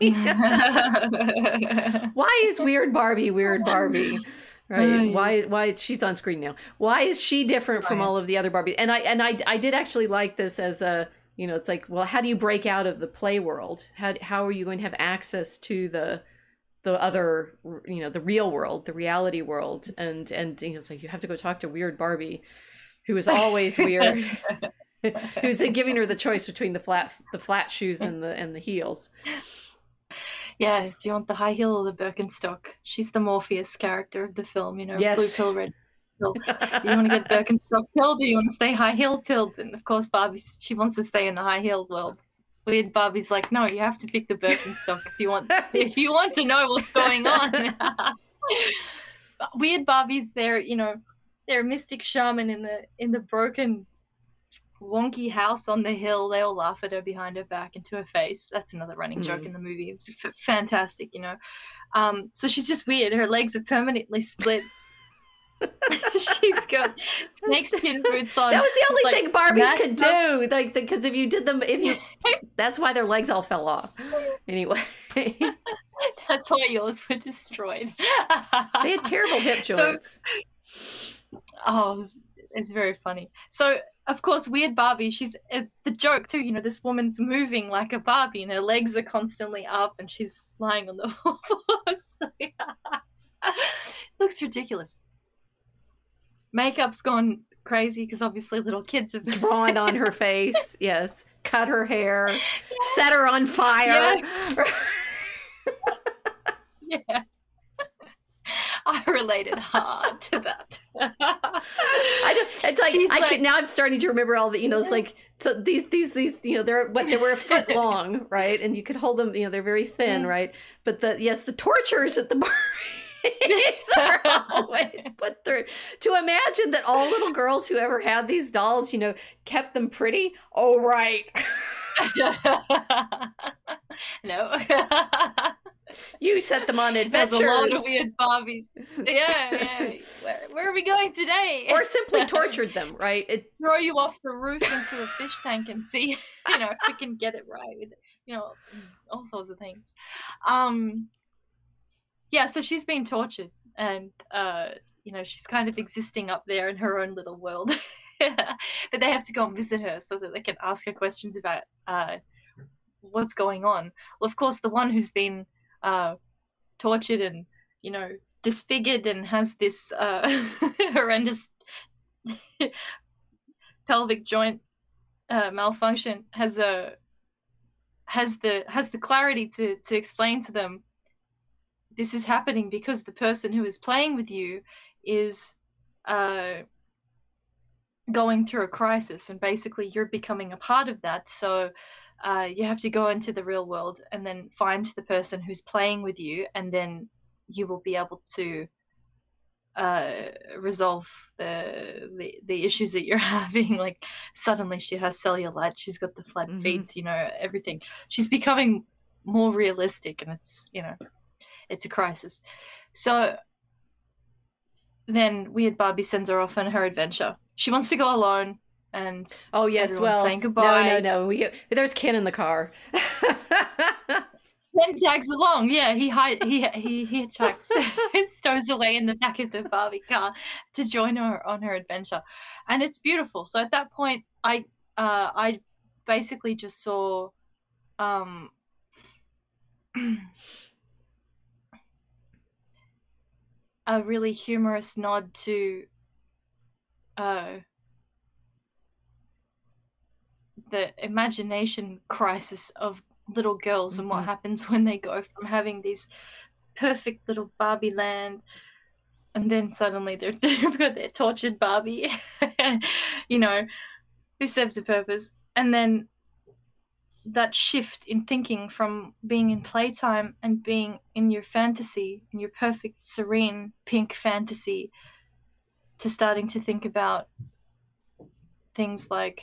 Why is weird barbie weird barbie right. Right. why why she's on screen now. Why is she different from all of the other Barbies? and i and i i did actually like this as a you know it's like well how do you break out of the play world? How how are you going to have access to the the other you know the real world the reality world? And and you know it's like you have to go talk to weird barbie who is always weird who's giving her the choice between the flat the flat shoes and the and the heels Yeah, do you want the high heel or the Birkenstock? She's the Morpheus character of the film, you know, blue pill, red pill. Do you want to get Birkenstock pilled Do you want to stay high heel pilled? And of course, Barbie, she wants to stay in the high heel world. Weird Barbie's like, no, you have to pick the Birkenstock if you want. If you want to know what's going on. Weird Barbie's there, you know, they're a mystic shaman in the in the broken wonky house on the hill. They all laugh at her behind her back and to her face. That's another running joke Mm. in the movie. It's f- fantastic, you know. Um, so she's just weird. Her legs are permanently split. she's got snakeskin boots on. that was the only like thing barbies could up- do like because if you did them if you that's why their legs all fell off anyway That's why yours were destroyed. They had terrible hip So- joints Oh, it's, it's very funny. So, of course, weird Barbie. She's uh, the joke too. You know, this woman's moving like a Barbie, and her legs are constantly up, and she's lying on the floor. So, Looks ridiculous. makeup's gone crazy because obviously little kids have been drawn on her face. Yes, cut her hair, yeah. set her on fire. Yeah. yeah. I related hard to that. I just, it's like She's I like, can, now I'm starting to remember all the you know it's like so these these these you know they're what they were a foot long right and you could hold them you know they're very thin mm. right but the yes the tortures at the bar are always put through. To imagine that all little girls who ever had these dolls, you know, kept them pretty. Oh, right. no. You set them on adventures. There's a lot of weird Barbies. Yeah, yeah. Where, where, are we going today? Or simply tortured them, right? It... Throw you off the roof into a fish tank and see, you know, if we can get it right. You know, all sorts of things. Um, yeah, so she's been tortured, and uh, you know, she's kind of existing up there in her own little world. but they have to go and visit her so that they can ask her questions about uh, what's going on. Well, of course, the one who's been uh, tortured and you know disfigured and has this uh, horrendous pelvic joint uh, malfunction has a has the has the clarity to to explain to them this is happening because the person who is playing with you is uh, going through a crisis and basically you're becoming a part of that. So uh, you have to go into the real world and then find the person who's playing with you, and then you will be able to uh, resolve the, the the issues that you're having. Like suddenly she has cellulite, she's got the flat mm-hmm. feet, you know, everything. She's becoming more realistic, and it's you know, it's a crisis. So then Weird Barbie sends her off on her adventure. She wants to go alone and oh yes, well, saying goodbye. No, no, no. We there's Ken in the car. Ken tags along. Yeah, he hide, he he hitchhikes, stows away in the back of the Barbie car to join her on her adventure, and it's beautiful. So at that point, I uh, I basically just saw um a really humorous nod to uh the imagination crisis of little girls mm-hmm. and what mm-hmm. happens when they go from having these perfect little Barbie land and then suddenly they're, they've got their tortured Barbie, you know, who serves a purpose. And then that shift in thinking from being in playtime and being in your fantasy, in your perfect, serene, pink fantasy, to starting to think about things like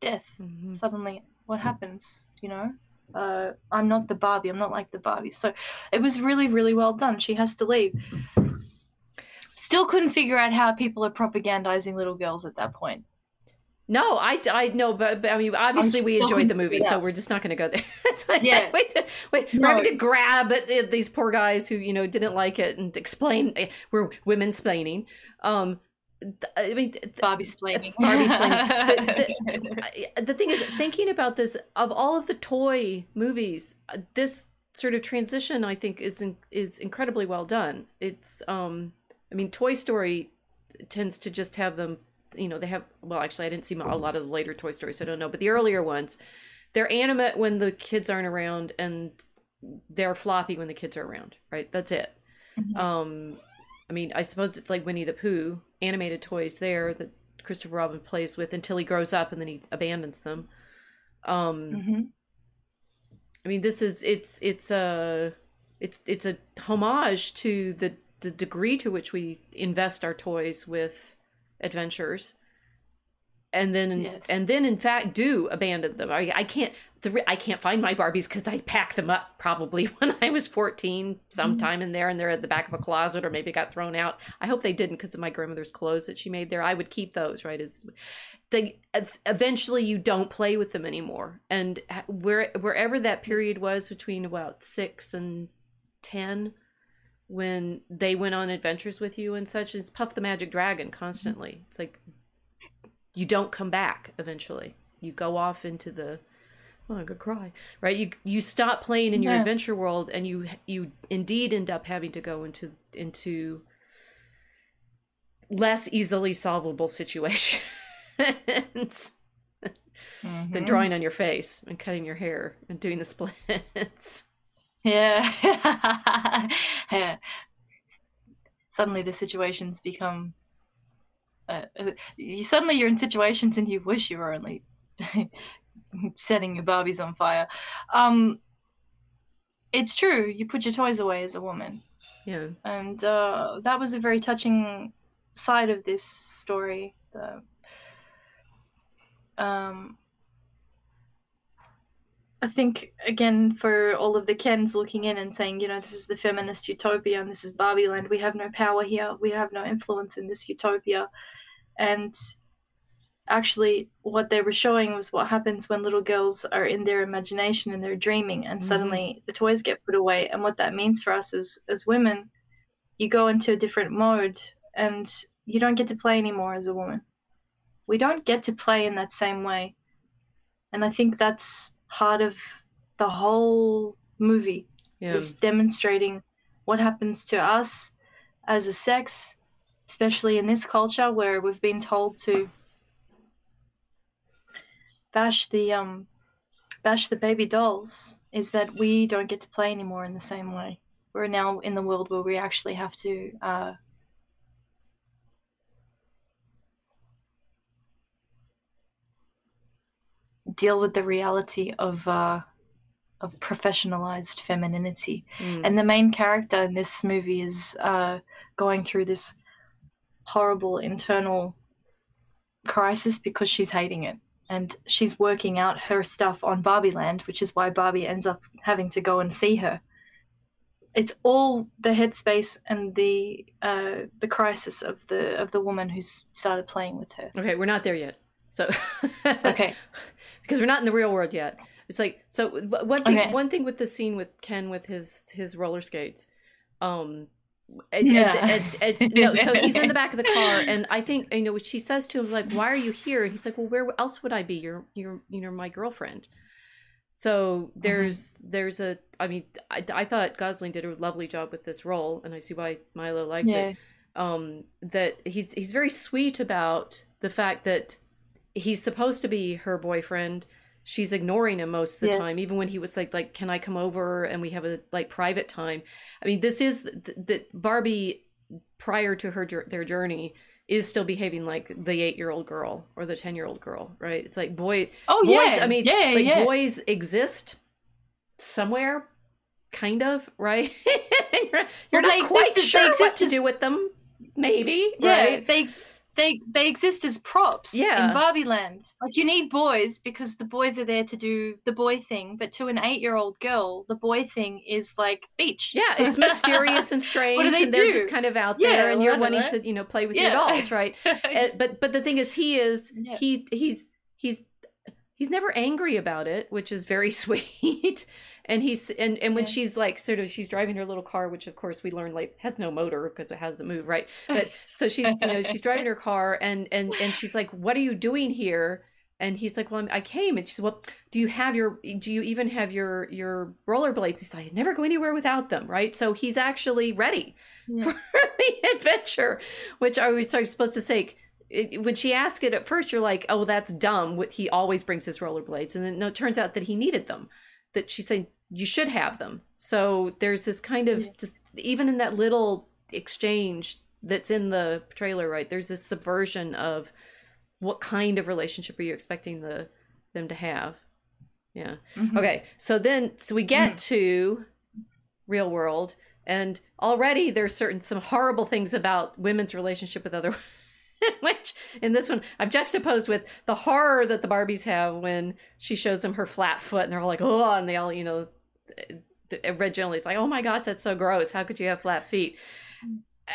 death mm-hmm. suddenly what happens you know uh, i'm not the barbie i'm not like the barbie so it was really really well done she has to leave still couldn't figure out how people are propagandizing little girls at that point no, I, I know, but, but I mean, obviously we enjoyed the movie, so we're just not going to go there. yeah, wait, wait, no. we're having to grab at, at, these poor guys who you know didn't like it and explain. Eh, we're women splaining. Um, I mean, Barbie splaining. Barbie splaining. the, the, the, thing is, thinking about this, of all of the toy movies, uh, this sort of transition, I think, is is incredibly well done. It's, um, I mean, Toy Story tends to just have them, you know, they have. Well, actually, I didn't see a lot of the later Toy Stories, so I don't know. But the earlier ones, they're animate when the kids aren't around, and they're floppy when the kids are around. Right? That's it. Mm-hmm. Um, I mean, I suppose it's like Winnie the Pooh animated toys there that Christopher Robin plays with until he grows up and then he abandons them. Um, mm-hmm. I mean, this is it's it's a it's it's a homage to the the degree to which we invest our toys with adventures and then yes. and then in fact do abandon them. I, I can't the, I can't find my Barbies because I packed them up probably when I was 14, sometime mm-hmm. in there, and they're at the back of a closet or maybe got thrown out. I hope they didn't because of my grandmother's clothes that she made there. I would keep those, right? As they eventually you don't play with them anymore, and where wherever that period was between about six and ten, when they went on adventures with you and such, it's Puff the Magic Dragon constantly. Mm-hmm. It's like you don't come back eventually. You go off into the oh, I could cry. Right? You you stop playing in your yeah. adventure world and you you indeed end up having to go into into less easily solvable situations Mhm. than drawing on your face and cutting your hair and doing the splits. Yeah. yeah. Suddenly the situations become. Uh, uh, you suddenly you're in situations and you wish you were only setting your Barbies on fire. Um, it's true. You put your toys away as a woman, Yeah. and uh, that was a very touching side of this story. The, um, I think again for all of the Kens looking in and saying, you know, this is the feminist utopia and this is Barbie land. We have no power here. We have no influence in this utopia. And actually, what they were showing was what happens when little girls are in their imagination and they're dreaming, and Mhm. suddenly the toys get put away. And what that means for us as as women, you go into a different mode, and you don't get to play anymore as a woman. We don't get to play in that same way, and I think that's part of the whole movie Yeah. is demonstrating what happens to us as a sex, especially in this culture where we've been told to bash the um bash the baby dolls is that we don't get to play anymore in the same way. We're now in the world where we actually have to uh, deal with the reality of uh, of professionalized femininity. Mm. And the main character in this movie is uh, going through this horrible internal crisis because she's hating it. And she's working out her stuff on Barbie Land, which is why Barbie ends up having to go and see her. It's all the headspace and the uh, the crisis of the of the woman who's started playing with her. Okay, we're not there yet. So Okay. because we're not in the real world yet. It's like so one thing Okay. one thing with the scene with Ken with his his roller skates. Um and, Yeah. and- and- no, so he's in the back of the car and I think you know what she says to him like why are you here? And he's like well where else would I be? You're you're you know my girlfriend. So there's there's a I mean I, I thought Gosling did a lovely job with this role and I see why Milo liked Yeah. it um that he's he's very sweet about the fact that he's supposed to be her boyfriend. She's ignoring him most of the Yes. time even when he was like like can i come over? And we have a like private time. I mean this is that barbie prior to her their journey is still behaving like the eight year old girl or the ten year old girl right? It's like boy Oh boys yeah. i mean yeah, like yeah. boys exist somewhere kind of right? You're, Well, not they quite exist. As- they sure what to do with them maybe yeah, right? they they they exist as props Yeah. in Barbie Land. Like you need boys because the boys are there to do the boy thing, but to an eight-year-old girl, the boy thing is like beach. Yeah, it's mysterious and strange, what do they and they're do? just kind of out Yeah, there, and you're well, I don't wanting know. to, you know, play with Yeah. your dolls, right? Uh, but but the thing is, he is Yeah. he he's he's he's never angry about it, which is very sweet. And he's and and when Yeah. she's like sort of she's driving her little car, which of course we learn like has no motor because it has a move, right? But so she's you know she's driving her car, and and and she's like, "What are you doing here?" And he's like, "Well, I'm, I came." And she's, "Well, do you have your? Do you even have your your rollerblades?" He's like, "I never go anywhere without them." Right? So he's actually ready Yeah. for the adventure, which I was supposed to say. It, when she asked it at first, you're like, "Oh, that's dumb." What he always brings his rollerblades, and then no, it turns out that he needed them. That she said you should have them. So there's this kind of just even in that little exchange that's in the trailer, right? There's this subversion of what kind of relationship are you expecting the them to have? Yeah. Mhm. Okay. So then so we get to real world and already there's certain some horrible things about women's relationship with other which in this one I've juxtaposed with the horror that the Barbies have when she shows them her flat foot and they're all like, oh, and they all, you know, originally it's like, oh my gosh, that's so gross. How could you have flat feet?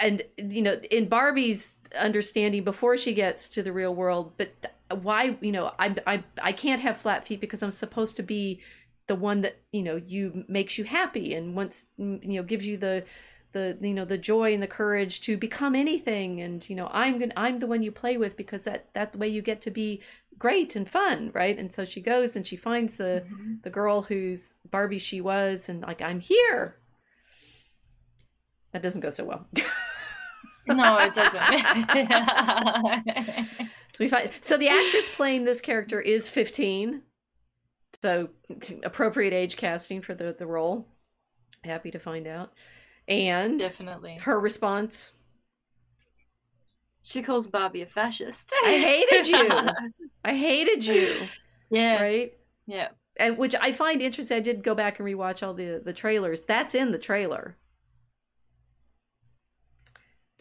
And you know, in Barbie's understanding before she gets to the real world, but why, you know, I I I can't have flat feet because I'm supposed to be the one that you know you makes you happy and once you know gives you the the you know the joy and the courage to become anything and you know i'm gonna i'm the one you play with because that that the way you get to be great and fun right and so she goes and she finds the Mhm. the girl whose barbie she was and like i'm here that doesn't go so well no, it doesn't. so we find so the actress playing this character is 15. So appropriate age casting for the the role. Happy to find out. And Definitely. her response She calls Barbie a fascist. I hated you. I hated you. Yeah. Right? Yeah. And which I find interesting. I did go back and rewatch all the the trailers. That's in the trailer.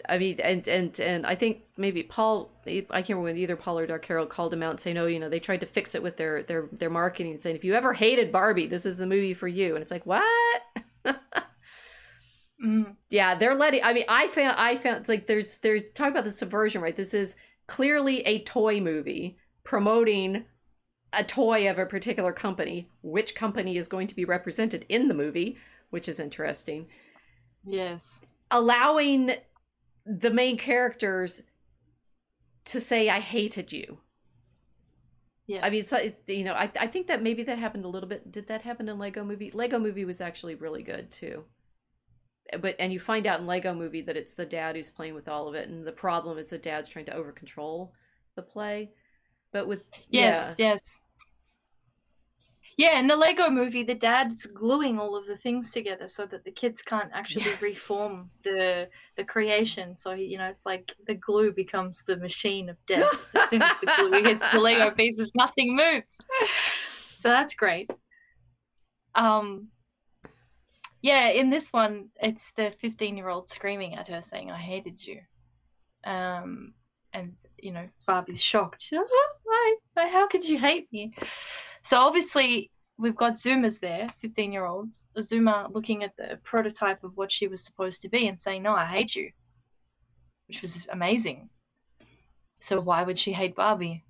I mean, and and and I think maybe Paul, I can't remember when either Paul or Dark Herald called him out and saying, "No, you know, they tried to fix it with their their their marketing, saying if you ever hated Barbie, this is the movie for you." And it's like, what? Mm. yeah, they're letting. I mean, I found I found it's like there's there's talk about the subversion, right? This is clearly a toy movie promoting a toy of a particular company. Which company is going to be represented in the movie, which is interesting. Yes. Allowing the main characters to say I hated you. Yeah. I mean, so it's, you know, I I think that maybe that happened a little bit. Did that happen in Lego Movie? Lego Movie was actually really good too. But and you find out in Lego Movie that it's the dad who's playing with all of it, and the problem is the dad's trying to over control the play. But with Yes, yeah, yes. Yeah, in the Lego movie, the dad's gluing all of the things together so that the kids can't actually Yes. reform the the creation. So you know, it's like the glue becomes the machine of death. as soon as the glue hits the Lego pieces, nothing moves. So that's great. Um, yeah, in this one, it's the fifteen-year-old screaming at her, saying, "I hated you," um, and you know, Barbie's shocked. "Oh, why? How could you hate me? So obviously, we've got Zoomers there, 15 year olds. A Zoomer looking at the prototype of what she was supposed to be and saying, No, I hate you, which was amazing. So why would she hate Barbie?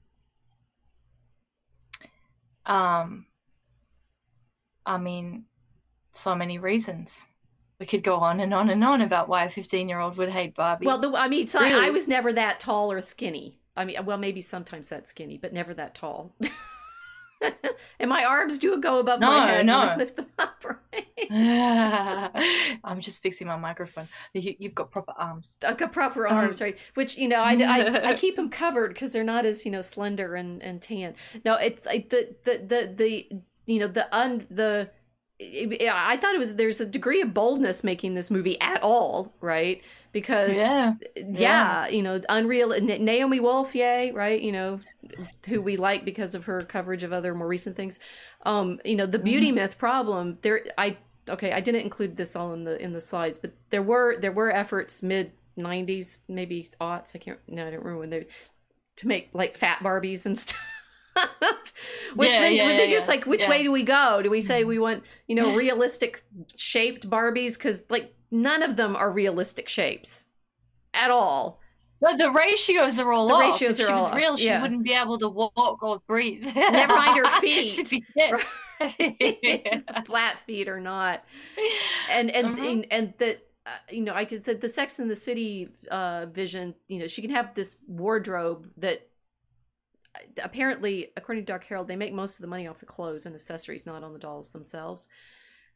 Um, I mean, so many reasons. We could go on and on and on about why a 15 year old would hate Barbie. well, the, I mean, so I- I was never that tall or skinny. I mean, well, maybe sometimes that skinny, but never that tall. and my arms do go above my head when I no. lift them up, right? I'm just fixing my microphone. You, you've got proper arms. like a proper Um, arms, right? Which you know, I, I, I keep them covered because they're not as you know slender and, and tan. No, it's like the the the the you know the un the. I thought it was there's a degree of boldness making this movie at all, right? Because Yeah. yeah, you know, Unreal Naomi Wolf, yay, right? You know, who we like because of her coverage of other more recent things. Um, you know, the beauty Mhm. myth problem. There, I okay, I didn't include this all in the in the slides, but there were there were efforts mid '90s, maybe aughts. I can't. No, I don't remember when they to make like fat Barbies and stuff. Which Yeah, then, yeah, then yeah, it's like, which way do we go? Do we say we want you know realistic shaped Barbies? Because like none of them are realistic shapes at all. But the ratios are all The off. ratios if are she was off, real, she wouldn't be able to walk or breathe. Never mind her feet. She'd be dead. flat feet or not and and Mhm. and, and that uh, you know i could say the sex in the city uh vision you know she can have this wardrobe that apparently according to dark herald they make most of the money off the clothes and accessories not on the dolls themselves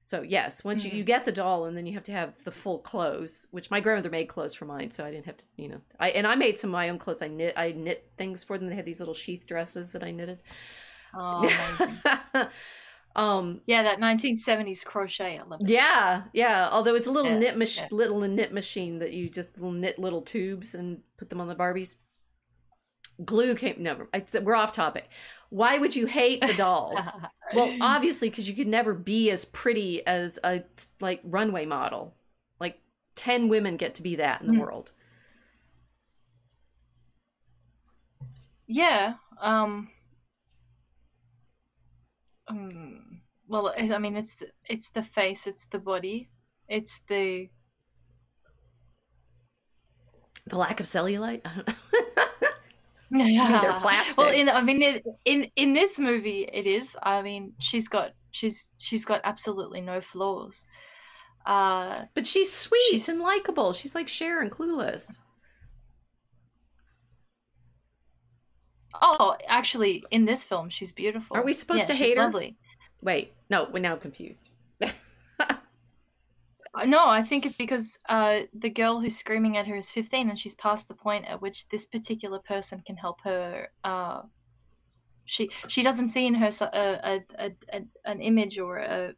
so yes once you, Mhm. you get the doll and then you have to have the full clothes which my grandmother made clothes for mine so i didn't have to you know i and i made some of my own clothes i knit i knit things for them they had these little sheath dresses that i knitted Oh, um yeah, that 1970s crochet. I love it. Yeah, yeah. Although it's a little Yeah, knit mach- yeah. little knit machine that you just knit little tubes and put them on the Barbies. Glue came. No, we're off topic. Why would you hate the dolls? well, obviously, because you could never be as pretty as a like runway model. Like ten women get to be that in the Hmm. world. yeah. Um. um, well, I I mean, it's it's the face, it's the body, it's the The lack of cellulite. I don't Yeah. they're plastic. Well, in I mean, it, in in this movie, it is. I mean, she's got she's she's got absolutely no flaws. Uh, but she's sweet She's- and likable. She's like Cher in, clueless. oh, actually, in this film, she's beautiful. Are we supposed Yeah, to she's hate her? Lovely. Wait, no. We're now confused. Uh, No, I think it's because uh, the girl who's screaming at her is 15 and she's past the point at which this particular person can help her. Uh, she she doesn't see in her a, a, a, a, an image or a,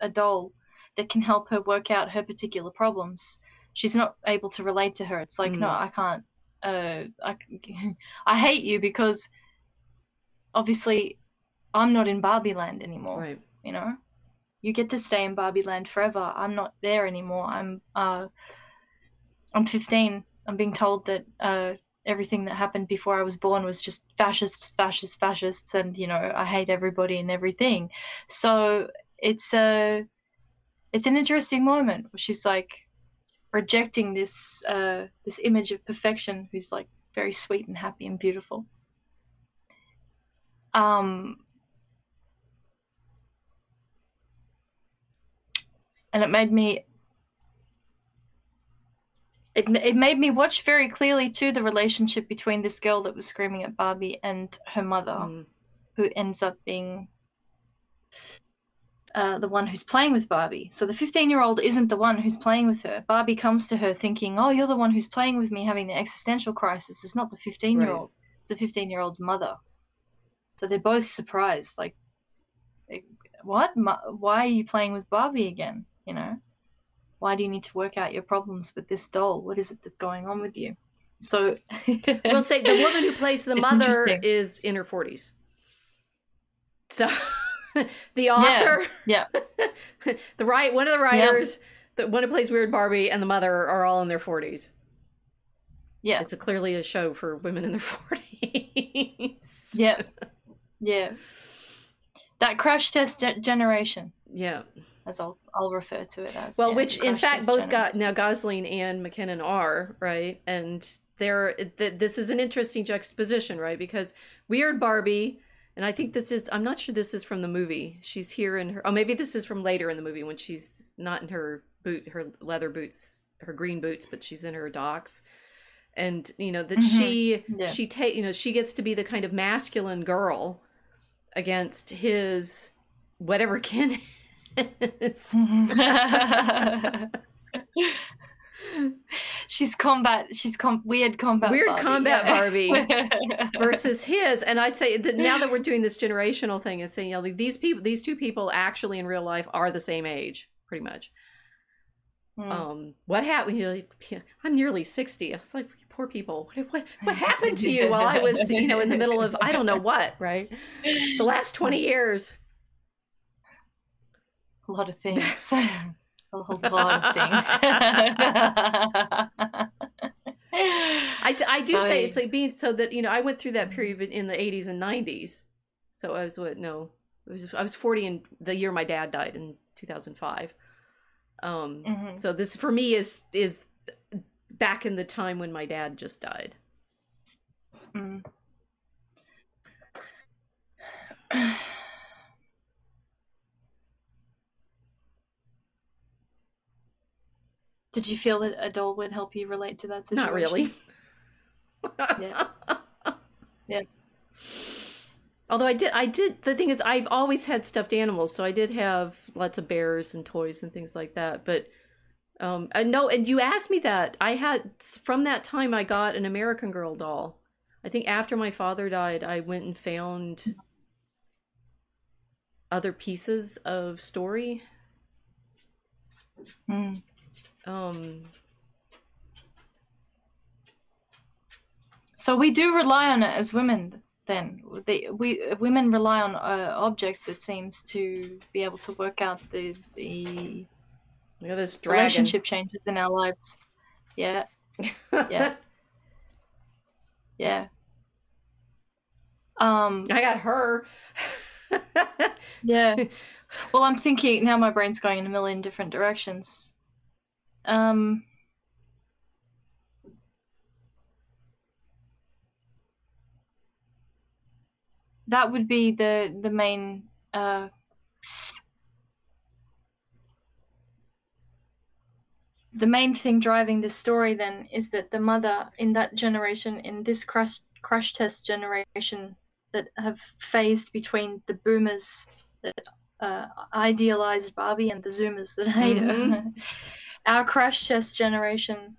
a, doll that can help her work out her particular problems. She's not able to relate to her. It's like, no, Mm. I can't. Uh, I, I hate you because obviously I'm not in Barbie land anymore Right. you know you get to stay in barbie land forever. I'm not there anymore. I'm uh i'm 15 i'm being told that uh everything that happened before i was born was just fascists fascists fascists and you know i hate everybody and everything. So it's a it's an interesting moment where she's like rejecting this uh this image of perfection who's like very sweet and happy and beautiful. Um and it made me it, it made me watch very clearly too the relationship between this girl that was screaming at Barbie and her mother Mm. who ends up being uh, the one who's playing with Barbie. So the 15 year old isn't the one who's playing with her. Barbie comes to her thinking, Oh, you're the one who's playing with me having the existential crisis. It's not the 15 year old, it's the 15 year old's mother. So they're both surprised. Like, what? Why are you playing with Barbie again? You know? Why do you need to work out your problems with this doll? What is it that's going on with you? So, We'll say the woman who plays the mother is in her 40s. So the author, yeah. the right one of the writers, the one who plays Weird Barbie, and the mother are all in their 40s. yeah. It's a, clearly a show for women in their 40s. Yeah. Yeah. That crash test ge- generation, Yeah. As I'll I'll refer to it as. Well, yeah, which in fact both got now Gosling and McKinnon are right, and they're th- this is an interesting juxtaposition, right? Because Weird Barbie, and I think this is I'm not sure this is from the movie. She's here in her. Oh, maybe this is from later in the movie when she's not in her boot, her leather boots, her green boots, but she's in her Docs. And you know that Mhm. she Yeah. she take you know she gets to be the kind of masculine girl against his whatever Ken is. she's combat. She's com- weird combat. Weird Barbie, combat yeah. versus his and i'd say that now that we're doing this generational thing and saying you know like, these people these two people actually in real life are the same age pretty much Mm. um what happened you know, like, i'm nearly 60 i was like poor people what, what what happened to you while i was you know in the middle of i don't know what right the last 20 years a lot of things. a whole lot of things. I, I do say I- it's like being so that you know I went through that period in the 80s and 90s. So I was what no, it was I was 40 in the year my dad died in 2005. Um, Mhm. so this for me is is back in the time when my dad just died. Mm. Did you feel that a doll would help you relate to that situation? Not really. Yeah. Yeah. Although I did, I did. The thing is, I've always had stuffed animals, so I did have lots of bears and toys and things like that. But um, uh, no, and you asked me that. I had from that time, I got an American Girl doll. I think after my father died, I went and found other pieces of story. Mm. Um, So we do rely on it as women. Then they, we women rely on uh, objects. It seems to be able to work out the the look at this relationship changes in our lives. Yeah, yeah. yeah. Um. I got her. Yeah. Well, I'm thinking now. My brain's going in a million different directions. Um. That would be the the main. Uh, the main thing driving this story then is that the mother in that generation, in this crash crash test generation, that have phased between the boomers that uh, idealized Barbie and the Zoomers that hate her. our crash test generation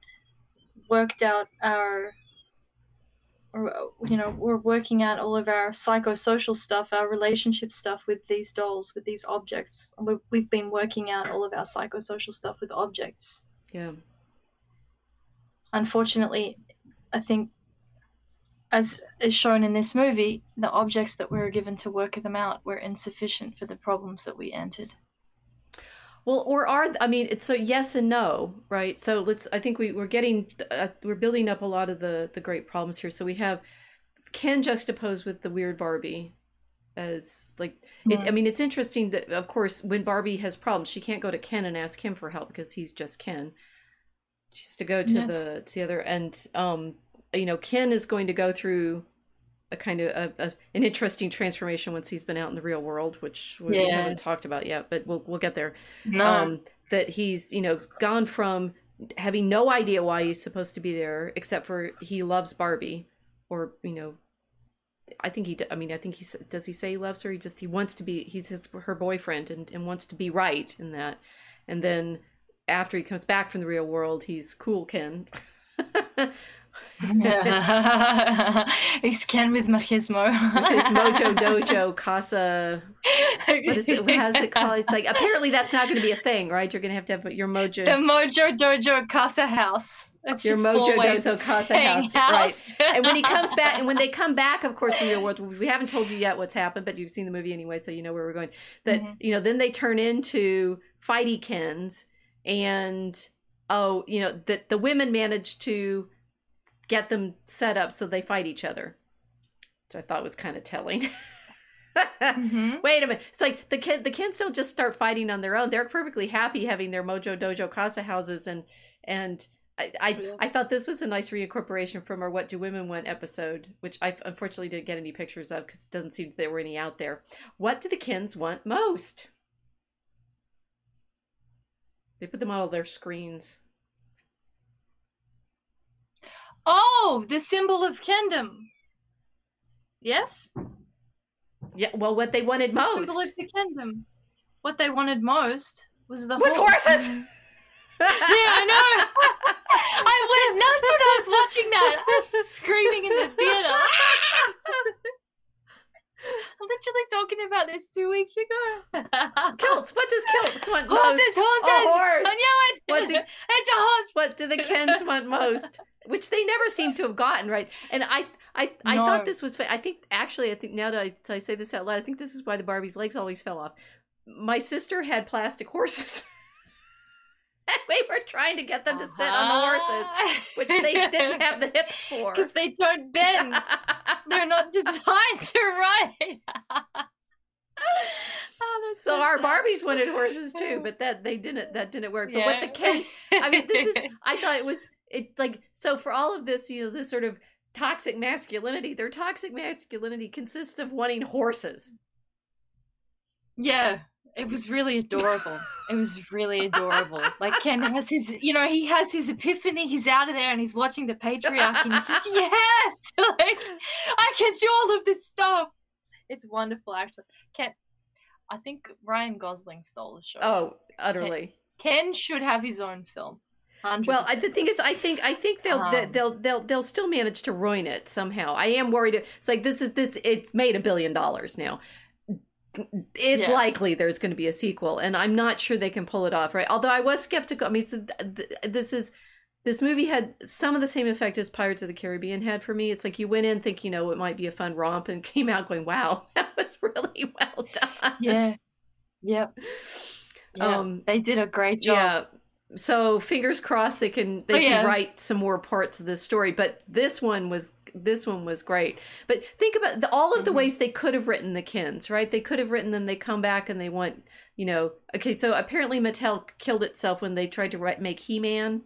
worked out our you know we're working out all of our psychosocial stuff our relationship stuff with these dolls with these objects. We've been working out all of our psychosocial stuff with objects. Yeah. Unfortunately i think as is shown in this movie the objects that we were given to work them out were insufficient for the problems that we entered well, or are I mean, it's so yes and no, right? So let's. I think we we're getting uh, we're building up a lot of the the great problems here. So we have Ken juxtaposed with the weird Barbie as like it, I mean, it's interesting that of course when Barbie has problems, she can't go to Ken and ask him for help because he's just Ken. She's to go to yes. the to the other and um you know Ken is going to go through a kind of a, a, an interesting transformation once he's been out in the real world, which we yes. haven't talked about yet, but we'll we'll get there. No. Um, that he's you know gone from having no idea why he's supposed to be there, except for he loves Barbie, or you know, I think he. I mean, I think he does. He say he loves her. He just he wants to be. He's his her boyfriend and and wants to be right in that. And then after he comes back from the real world, he's cool Ken. He's Ken with machismo. with Mojo Dojo Casa. What is it? What has it called? It's like apparently that's not going to be a thing, right? You're going to have to have your Mojo. The Mojo Dojo Casa house. That's your Mojo Dojo Casa house, house. right? And when he comes back, and when they come back, of course, in your world, we haven't told you yet what's happened, but you've seen the movie anyway, so you know where we're going. That mm-hmm. you know, then they turn into fighty Kens, and oh, you know, that the women manage to get them set up so they fight each other, which I thought was kind of telling. mm-hmm. Wait a minute. It's like the kid the kids don't just start fighting on their own. They're perfectly happy having their Mojo Dojo Casa houses and and I I, yes. I thought this was a nice reincorporation from our What Do Women Want episode, which I unfortunately didn't get any pictures of because it doesn't seem there were any out there. What do the Kens want most? They put them on all their screens. Oh, the symbol of kingdom. Yes? Yeah, well, what they wanted the most. Symbol of the kingdom. What they wanted most was the was horse. horses. yeah, I know. I went nuts when I was watching that. I was screaming in the theater. I'm literally talking about this two weeks ago. Kilts. What does kilts want most? Horses, horses. A horse. I knew it. What do, it's a horse. What do the Kens want most? which they never seem to have gotten right. And I, I, I no. thought this was. I think actually, I think now that I, I, say this out loud, I think this is why the Barbie's legs always fell off. My sister had plastic horses. we were trying to get them to sit uh-huh. on the horses, uh-huh. which they didn't have the hips for. Because they don't bend. They're not designed to ride. Oh, so, so our Barbies wanted horses too, but that they didn't. That didn't work. But yeah. what the Kens? I mean, this is. I thought it was it like so for all of this, you know, this sort of toxic masculinity, their toxic masculinity consists of wanting horses. Yeah, it was really adorable. it was really adorable. Like Ken has his, you know, he has his epiphany. He's out of there and he's watching the patriarchy. and he says, "Yes, like I can do all of this stuff." It's wonderful, actually. Ken, I think Ryan Gosling stole the show. Oh, utterly. Ken, Ken should have his own film. 100%. Well, the thing is, I think I think they'll um, they'll they'll they'll still manage to ruin it somehow. I am worried. It's like this is this. It's made a billion dollars now. It's yeah. likely there's going to be a sequel, and I'm not sure they can pull it off. Right? Although I was skeptical. I mean, this is this movie had some of the same effect as Pirates of the Caribbean had for me. It's like you went in thinking, you know, it might be a fun romp, and came out going, "Wow, that was really well done." Yeah. Yep. Yeah, um, they did a great job. Yeah, so fingers crossed they can they oh, yeah. can write some more parts of this story but this one was this one was great but think about the, all of the mm-hmm. ways they could have written the Kens right they could have written them they come back and they want you know okay so apparently mattel killed itself when they tried to write make he-man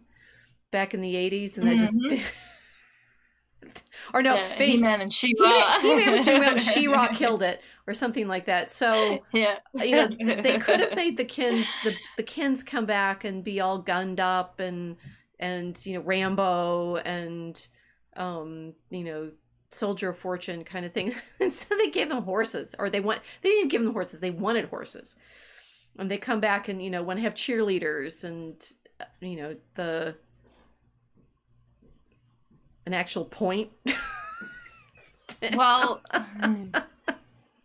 back in the 80s and mm-hmm. that just or no, yeah, He-Man and She-Ra. He-Man, He-Man She-Ra killed it or something like that. So yeah, you know, they could have made the Kens the the Kens come back and be all gunned up and and you know Rambo and um you know soldier of fortune kind of thing. and so they gave them horses, or they want they didn't give them horses, they wanted horses. And they come back and you know want to have cheerleaders and you know the an actual point. well,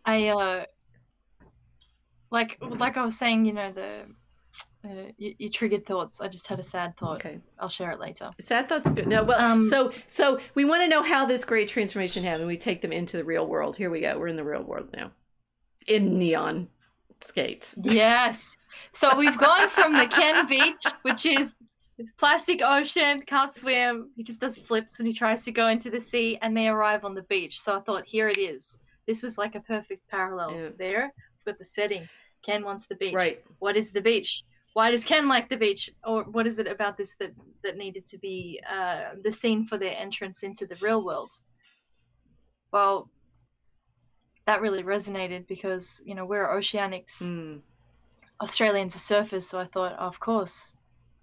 I uh, like like I was saying, you know the. Uh, you, you, triggered thoughts. I just had a sad thought. Okay, I'll share it later. Sad thoughts, good. No, well, um, so so we want to know how this great transformation happened. We take them into the real world. Here we go. We're in the real world now, in neon skates. Yes. So we've gone from the Ken Beach, which is plastic ocean, can't swim. He just does flips when he tries to go into the sea, and they arrive on the beach. So I thought, here it is. This was like a perfect parallel yeah. there. with the setting. Ken wants the beach. Right. What is the beach? Why does Ken like the beach? Or what is it about this that, that needed to be uh, the scene for their entrance into the real world? Well, that really resonated because, you know, we're oceanics. Mm. Australians are surfers, so I thought, oh, of course,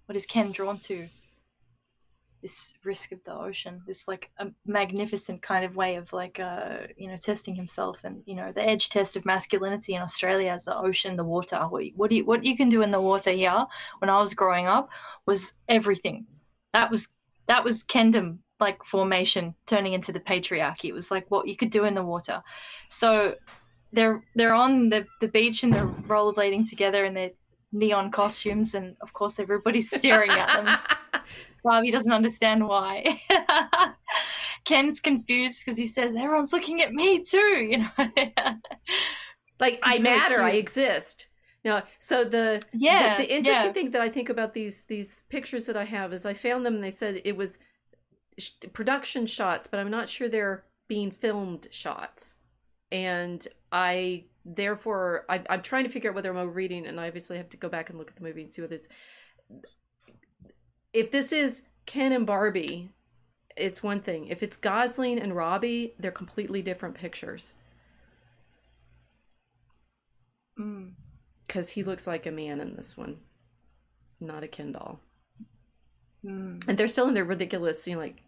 what is Ken drawn to? This risk of the ocean, this like a magnificent kind of way of like uh you know testing himself, and you know the edge test of masculinity in Australia is the ocean, the water. What, what you what you can do in the water here? When I was growing up, was everything. That was that was Kendom like formation turning into the patriarchy. It was like what you could do in the water. So they're they're on the, the beach and they're rollerblading together in they're neon costumes, and of course everybody's staring at them. Barbie doesn't understand why. Ken's confused because he says everyone's looking at me too. You know, like I matter, I exist. Now, so the yeah the, the interesting yeah. thing that I think about these these pictures that I have is I found them and they said it was sh- production shots, but I'm not sure they're being filmed shots. And I therefore I, i'm trying to figure out whether i'm overreading and i obviously have to go back and look at the movie and see what it's if this is ken and barbie it's one thing if it's gosling and robbie they're completely different pictures because mm. he looks like a man in this one not a ken doll mm. and they're still in their ridiculous you know like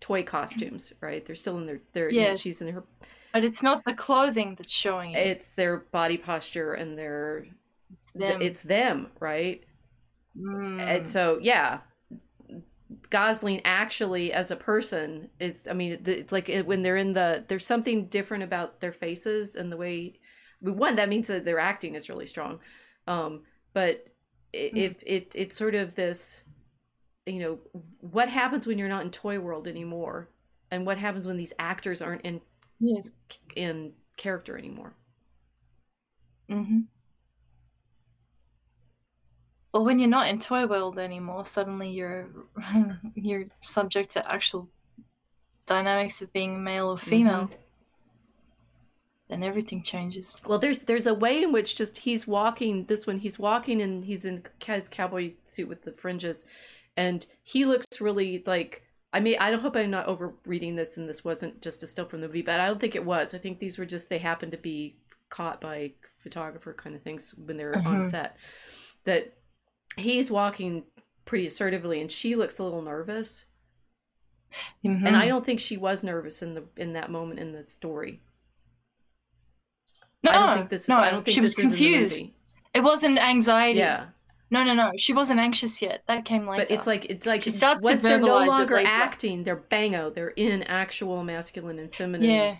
toy costumes right they're still in their their yes. you know, she's in her but it's not the clothing that's showing it. It's their body posture and their it's them. It's them, right? Mm. And so, yeah, Gosling actually, as a person, is. I mean, it's like when they're in the. There's something different about their faces and the way. One that means that their acting is really strong, um, but mm. if it it's sort of this, you know, what happens when you're not in toy world anymore, and what happens when these actors aren't in yes in character anymore mm-hmm well when you're not in toy world anymore suddenly you're you're subject to actual dynamics of being male or female mm-hmm. then everything changes well there's there's a way in which just he's walking this one he's walking and he's in his cowboy suit with the fringes and he looks really like I mean, I don't hope I'm not over reading this and this wasn't just a still from the movie, but I don't think it was. I think these were just they happened to be caught by photographer kind of things when they were mm-hmm. on set. That he's walking pretty assertively and she looks a little nervous. Mm-hmm. And I don't think she was nervous in the in that moment in the story. No, I don't think this is no, I don't think she was confused. It wasn't anxiety. Yeah. No, no, no. She wasn't anxious yet. That came later. But it's like it's like she starts once to they're no longer acting, they're bango. They're in actual masculine and feminine yeah.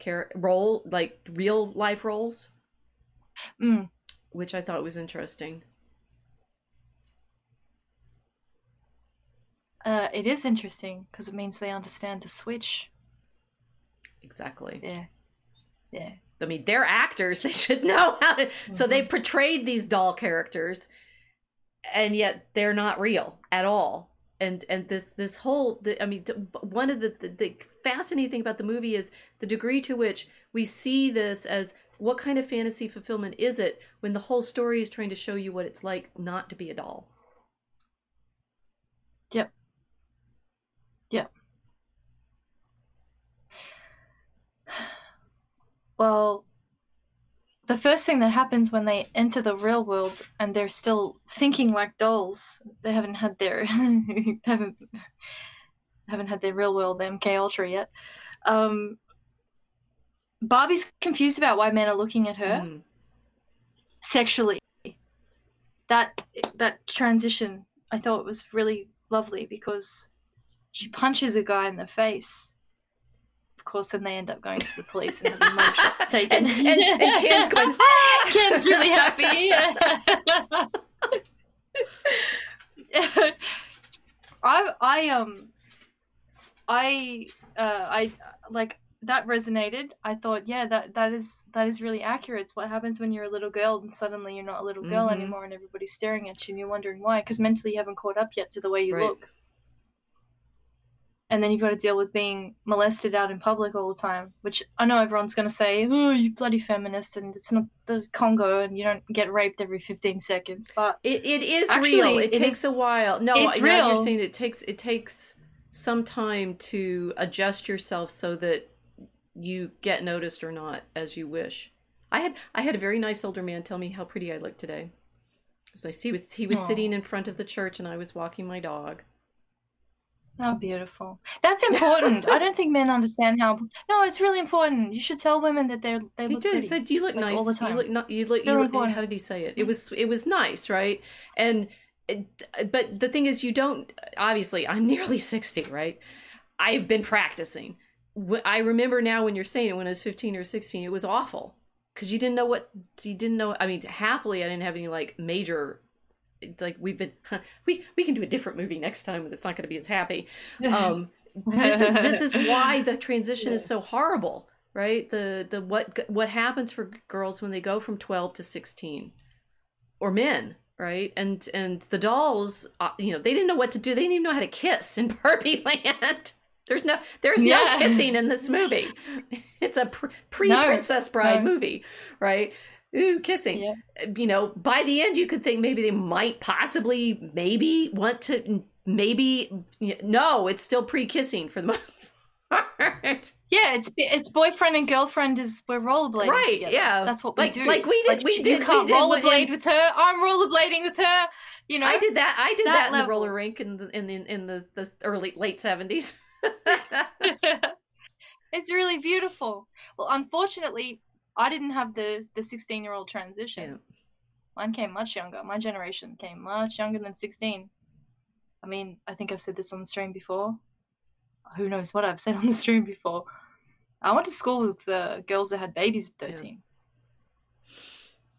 char- role, like real life roles, Mm. which I thought was interesting. Uh, it is interesting because it means they understand the switch. Exactly. Yeah. Yeah. I mean, they're actors; they should know how to. So they Mm-hmm. portrayed these doll characters, and yet they're not real at all. And and this this whole, the, I mean, one of the, the the fascinating thing about the movie is the degree to which we see this as what kind of fantasy fulfillment is it when the whole story is trying to show you what it's like not to be a doll. Yep. Well, the first thing that happens when they enter the real world and they're still thinking like dolls, they haven't had their haven't haven't had their real world MK Ultra yet. Um, Barbie's confused about why men are looking at her Mm. sexually. That that transition I thought was really lovely because she punches a guy in the face. Course, then they end up going to the police and having mugshot taken. and, and, and Ken's going, ah! Ken's really happy. I I um I uh I like that resonated. I thought, yeah, that that is that is really accurate. It's what happens when you're a little girl and suddenly you're not a little girl Mhm. anymore and everybody's staring at you and you're wondering why because mentally you haven't caught up yet to the way you Right. look. And then you've got to deal with being molested out in public all the time, which I know everyone's going to say, "Oh, you bloody feminist," and it's not the Congo, and you don't get raped every 15 seconds. But It, it is Actually, real. It, it takes is- a while. No, it's know you're real. saying it takes it takes some time to adjust yourself so that you get noticed or not as you wish. I had I had a very nice older man tell me how pretty I looked today. It was nice. He was he was Aw. sitting in front of the church and I was walking my dog. How beautiful. That's important. I don't think men understand how. No, it's really important. You should tell women that they're they He look. He said, "You look like, nice. all the time. You look not. You look. You Really look." important. How did he say it? It mm-hmm. was. It was nice, right? And, but the thing is, you don't. Obviously, I'm nearly sixty, right? I've been practicing. I remember now when you're saying it when I was 15 or 16, it was awful because you didn't know what you didn't know. I mean, happily, I didn't have any like major. Like we've been, we we can do a different movie next time that's not going to be as happy. Um this is this is why the transition is so horrible right? The the what what happens for girls when they go from 12 to 16 or men right? And and the dolls uh, you know they didn't know what to do. They didn't even know how to kiss in barbie land. There's no there's Yeah. no kissing in this movie. It's a pre No, princess bride no. movie right ooh kissing Yeah. you know, by the end, you could think maybe they might possibly, maybe want to, maybe, no, it's still pre kissing for the most part. Yeah, it's it's boyfriend and girlfriend is we're rollerblading Right, together. yeah. That's what Like- we do. like we did- we you did- we can't rollerblade in- with her. I'm rollerblading with her. You know. I did that. I did that, That in the roller rink in the in the in the, the early late seventies. it's really beautiful. Well, unfortunately, I didn't have the the 16 year old transition. Yeah. Mine came much younger. My generation came much younger than 16. I mean, I think I've said this on the stream before. Who knows what I've said on the stream before. I went to school with uh, girls that had babies at Yeah. 13.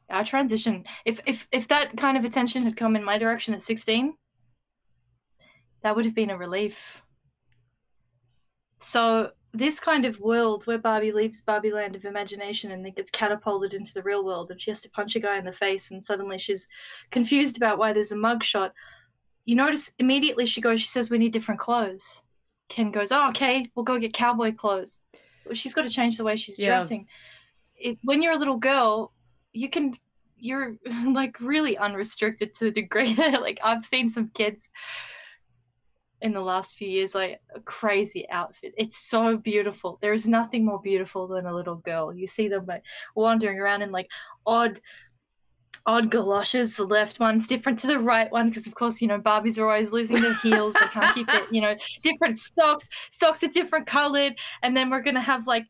Our transition, if, if if that kind of attention had come in my direction at 16, that would have been a relief. So this kind of world where Barbie leaves Barbie land of imagination and then gets catapulted into the real world and she has to punch a guy in the face and suddenly she's confused about why there's a mugshot. You notice immediately she goes, she says, We need different clothes. Ken goes, Oh, okay, we'll go get cowboy clothes. Well, she's got to change the way she's Yeah. dressing. It, when you're a little girl, you can you're like really unrestricted to the degree like I've seen some kids in the last few years like a crazy outfit. It's so beautiful. There is nothing more beautiful than a little girl. You see them like wandering around in like odd odd galoshes. The left one's different to the right one because of course you know barbies are always losing their heels. They can't keep it you know different socks. Socks are different colored. And then we're gonna have like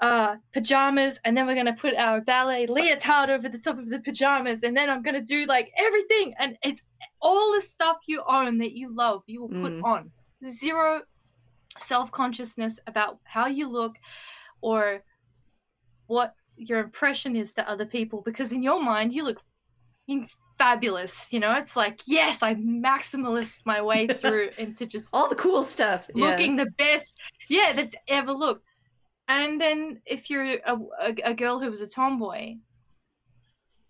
uh pajamas and then we're gonna put our ballet leotard over the top of the pajamas and then i'm gonna do like everything and it's all the stuff you own that you love you will put Mm. on zero self-consciousness about how you look or what your impression is to other people because in your mind you look fabulous you know it's like yes i maximalist my way through into just All the cool stuff. looking yes. the best yeah that's ever looked and then if you're a, a, a girl who was a tomboy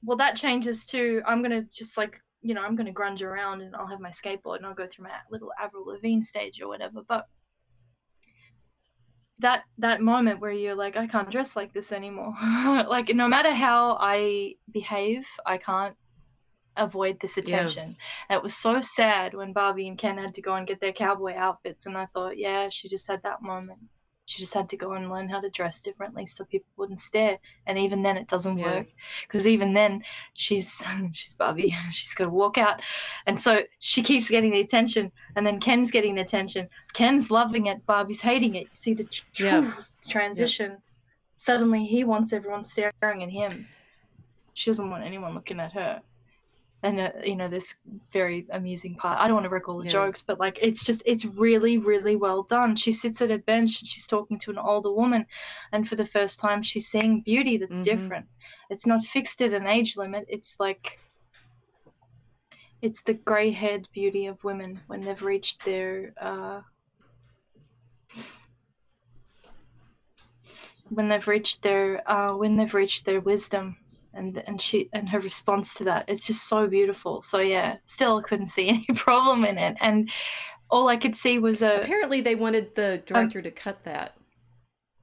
well that changes to i'm gonna just like you know i'm gonna grunge around and i'll have my skateboard and i'll go through my little avril lavigne stage or whatever but that that moment where you're like i can't dress like this anymore like no matter how i behave i can't avoid this Yeah. attention it was so sad when Barbie and Ken had to go and get their cowboy outfits, and I thought, yeah, she just had that moment. She just had to go and learn how to dress differently so people wouldn't stare. And even then, it doesn't Yeah. work because even then, she's she's Barbie. She's got to walk out, and so she keeps getting the attention, and then Ken's getting the attention. Ken's loving it. Barbie's hating it. You see the tr- Yeah. transition. Suddenly, he wants everyone staring at him. She doesn't want anyone looking at her and uh, you know this very amusing part. I don't want to wreck all the Yeah. jokes but like it's just it's really really well done. She sits at a bench and she's talking to an older woman and for the first time she's seeing beauty that's Mhm. different. It's not fixed at an age limit. It's like it's the gray haired beauty of women when they've reached their uh when they've reached their uh when they've reached their wisdom and and she and her response to that it's just so beautiful so yeah still couldn't see any problem in it and all i could see was a Apparently, they wanted the um, director to cut that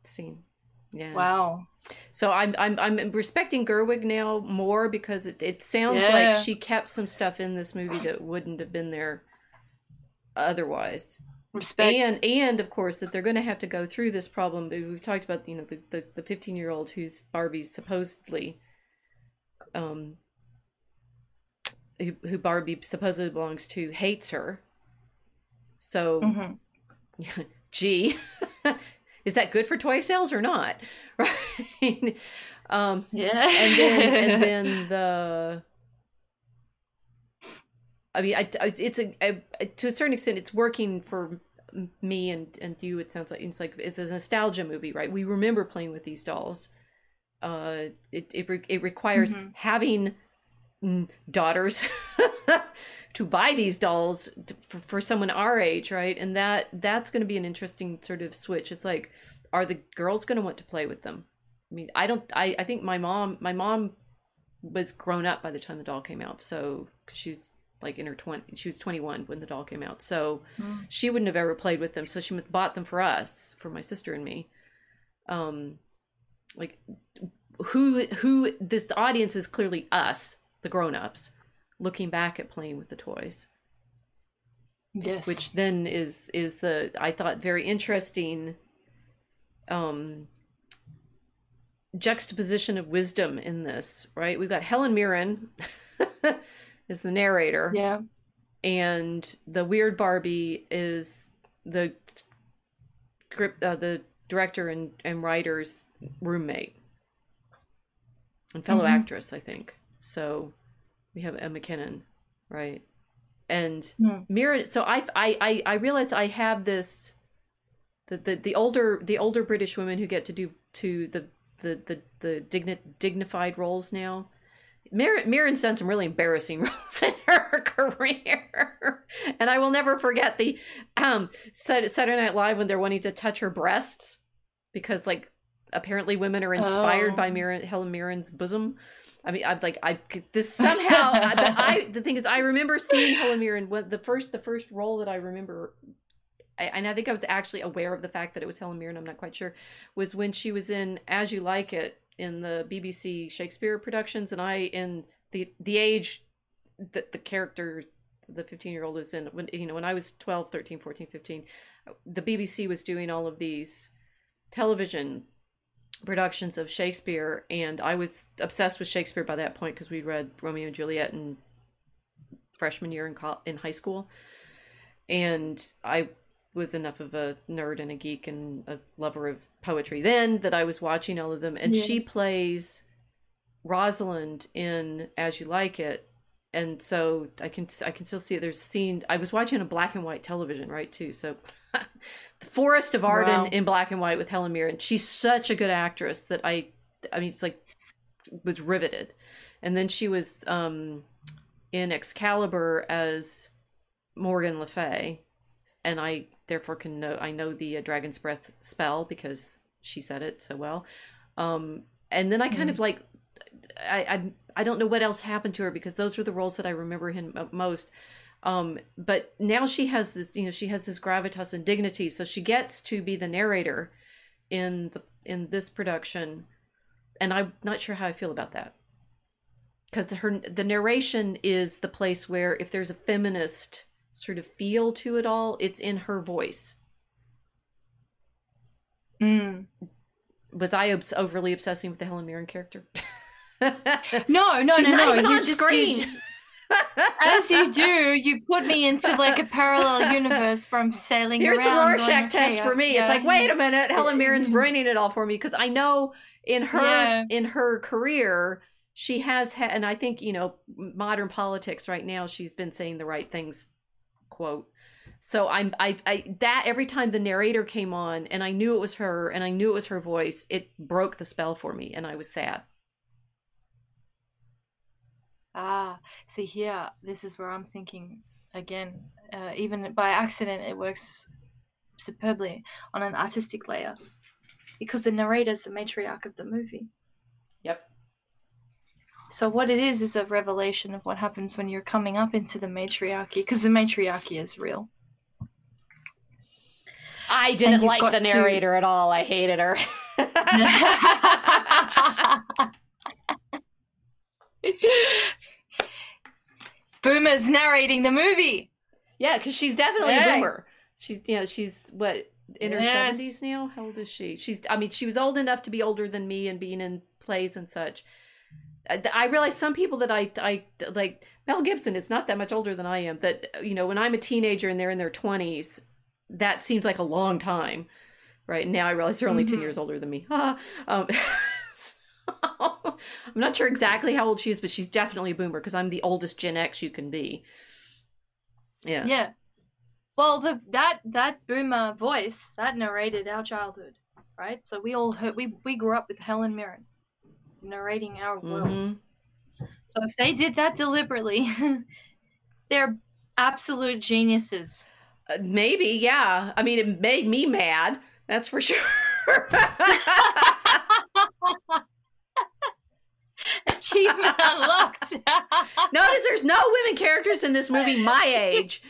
scene. Yeah. wow So I'm I'm I'm respecting Gerwig now more because it, it sounds Yeah. like she kept some stuff in this movie that wouldn't have been there otherwise. respect And and of course that they're going to have to go through this problem. But we've talked about you know the the, the 15 year old who's barbie's supposedly, um, who, who Barbie supposedly belongs to hates her. So Mhm. gee, is that good for toy sales or not? Right. um, yeah and then and then the i mean I, I- it's a, a to a certain extent it's working for me and and you it sounds like it's like it's a nostalgia movie right we remember playing with these dolls uh it it, re- it requires Mhm. having mm, daughters to buy these dolls t- for, for someone our age right and that that's going to be an interesting sort of switch it's like are the girls going to want to play with them I mean, I don't. I, I think my mom. My mom was grown up by the time the doll came out. so she was like in her twenty. She was twenty one when the doll came out. So Mm. she wouldn't have ever played with them. So she must bought them for us, for my sister and me. Um, like who who this audience is clearly us, the grown ups, looking back at playing with the toys. Yes. Which then is is the I thought very interesting um juxtaposition of wisdom in this, right? We've got Helen Mirren is the narrator. Yeah. And the weird Barbie is the script uh, the director and, and writer's roommate and fellow Mhm. actress, I think. So we have Emma McKinnon, right? And Hmm. Mirren. So I I I, I realize I have this the, the the older the older British women who get to do to the the the the digni- dignified roles now. Mir- Mirren's done some really embarrassing roles in her career, and I will never forget the um Saturday Night Live when they're wanting to touch her breasts because like apparently women are inspired Oh. by Mirren Helen Mirren's bosom. I mean, I'm like, I this somehow. I, I the thing is, I remember seeing Helen Mirren. What the first the first role that I remember, I, and I think I was actually aware of the fact that it was Helen Mirren. I'm not quite sure. Was when she was in As You Like It in the BBC Shakespeare productions, and I in the the age that the character the 15 year old was in when you know when i was 12 13 14 15 the bbc was doing all of these television productions of shakespeare and i was obsessed with shakespeare by that point because we'd read romeo and juliet in freshman year in, col- in high school and i was enough of a nerd and a geek and a lover of poetry then that i was watching all of them and Yeah. she plays rosalind in as you like it and so I can I can still see it. There's scene. I was watching a black and white television, right? Too. So, the Forest of Arden Wow. in black and white with Helen Mirren. She's such a good actress that I, I mean, it's like was riveted. And then she was um, in Excalibur as Morgan Le Fay, and I therefore can know I know the uh, Dragon's Breath spell because she said it so well. Um, and then I kind of like I, I I don't know what else happened to her because those were the roles that I remember him most. Um, but now she has this, you know, she has this gravitas and dignity, so she gets to be the narrator in the in this production, and I'm not sure how I feel about that because her the narration is the place where if there's a feminist sort of feel to it all, it's in her voice. Mm. Was I obs- overly obsessing with the Helen Mirren character? No, no, She's no, not no. even you on just- screen. you- as you do, you put me into like a parallel universe from sailing Here's the. Rorschach test for me. It's like, wait a minute, Helen Mirren's mm-hmm. ruining it all for me because I know in her Yeah. in her career she has had, and I think you know, modern politics right now. She's been saying the right things, quote. So I'm I I that every time the narrator came on and I knew it was her and I knew it was her voice, it broke the spell for me and I was sad. Ah, see here, this is where I'm thinking again. Uh, even by accident, it works superbly on an artistic layer because the narrator is the matriarch of the movie. Yep. So what it is is a revelation of what happens when you're coming up into the matriarchy because the matriarchy is real. I didn't like the narrator to... at all. I hated her. Boomer's narrating the movie. Yeah, because she's definitely yeah. a boomer. She's you know she's what in her seventies now. How old is she? She's I mean she was old enough to be older than me and being in plays and such. I, I realize some people that I I like Mel Gibson is not that much older than I am. That you know when I'm a teenager and they're in their twenties, that seems like a long time, right? Now I realize they're only mm-hmm. ten years older than me. um, I'm not sure exactly how old she is, but she's definitely a boomer because I'm the oldest Gen X you can be. Yeah. Yeah. Well, the that that boomer voice that narrated our childhood, right? So we all heard we we grew up with Helen Mirren narrating our world. Mm-hmm. So if they did that deliberately, they're absolute geniuses. Uh, maybe, yeah. I mean, it made me mad. That's for sure. Achievement unlocked. Notice there's no women characters in this movie my age,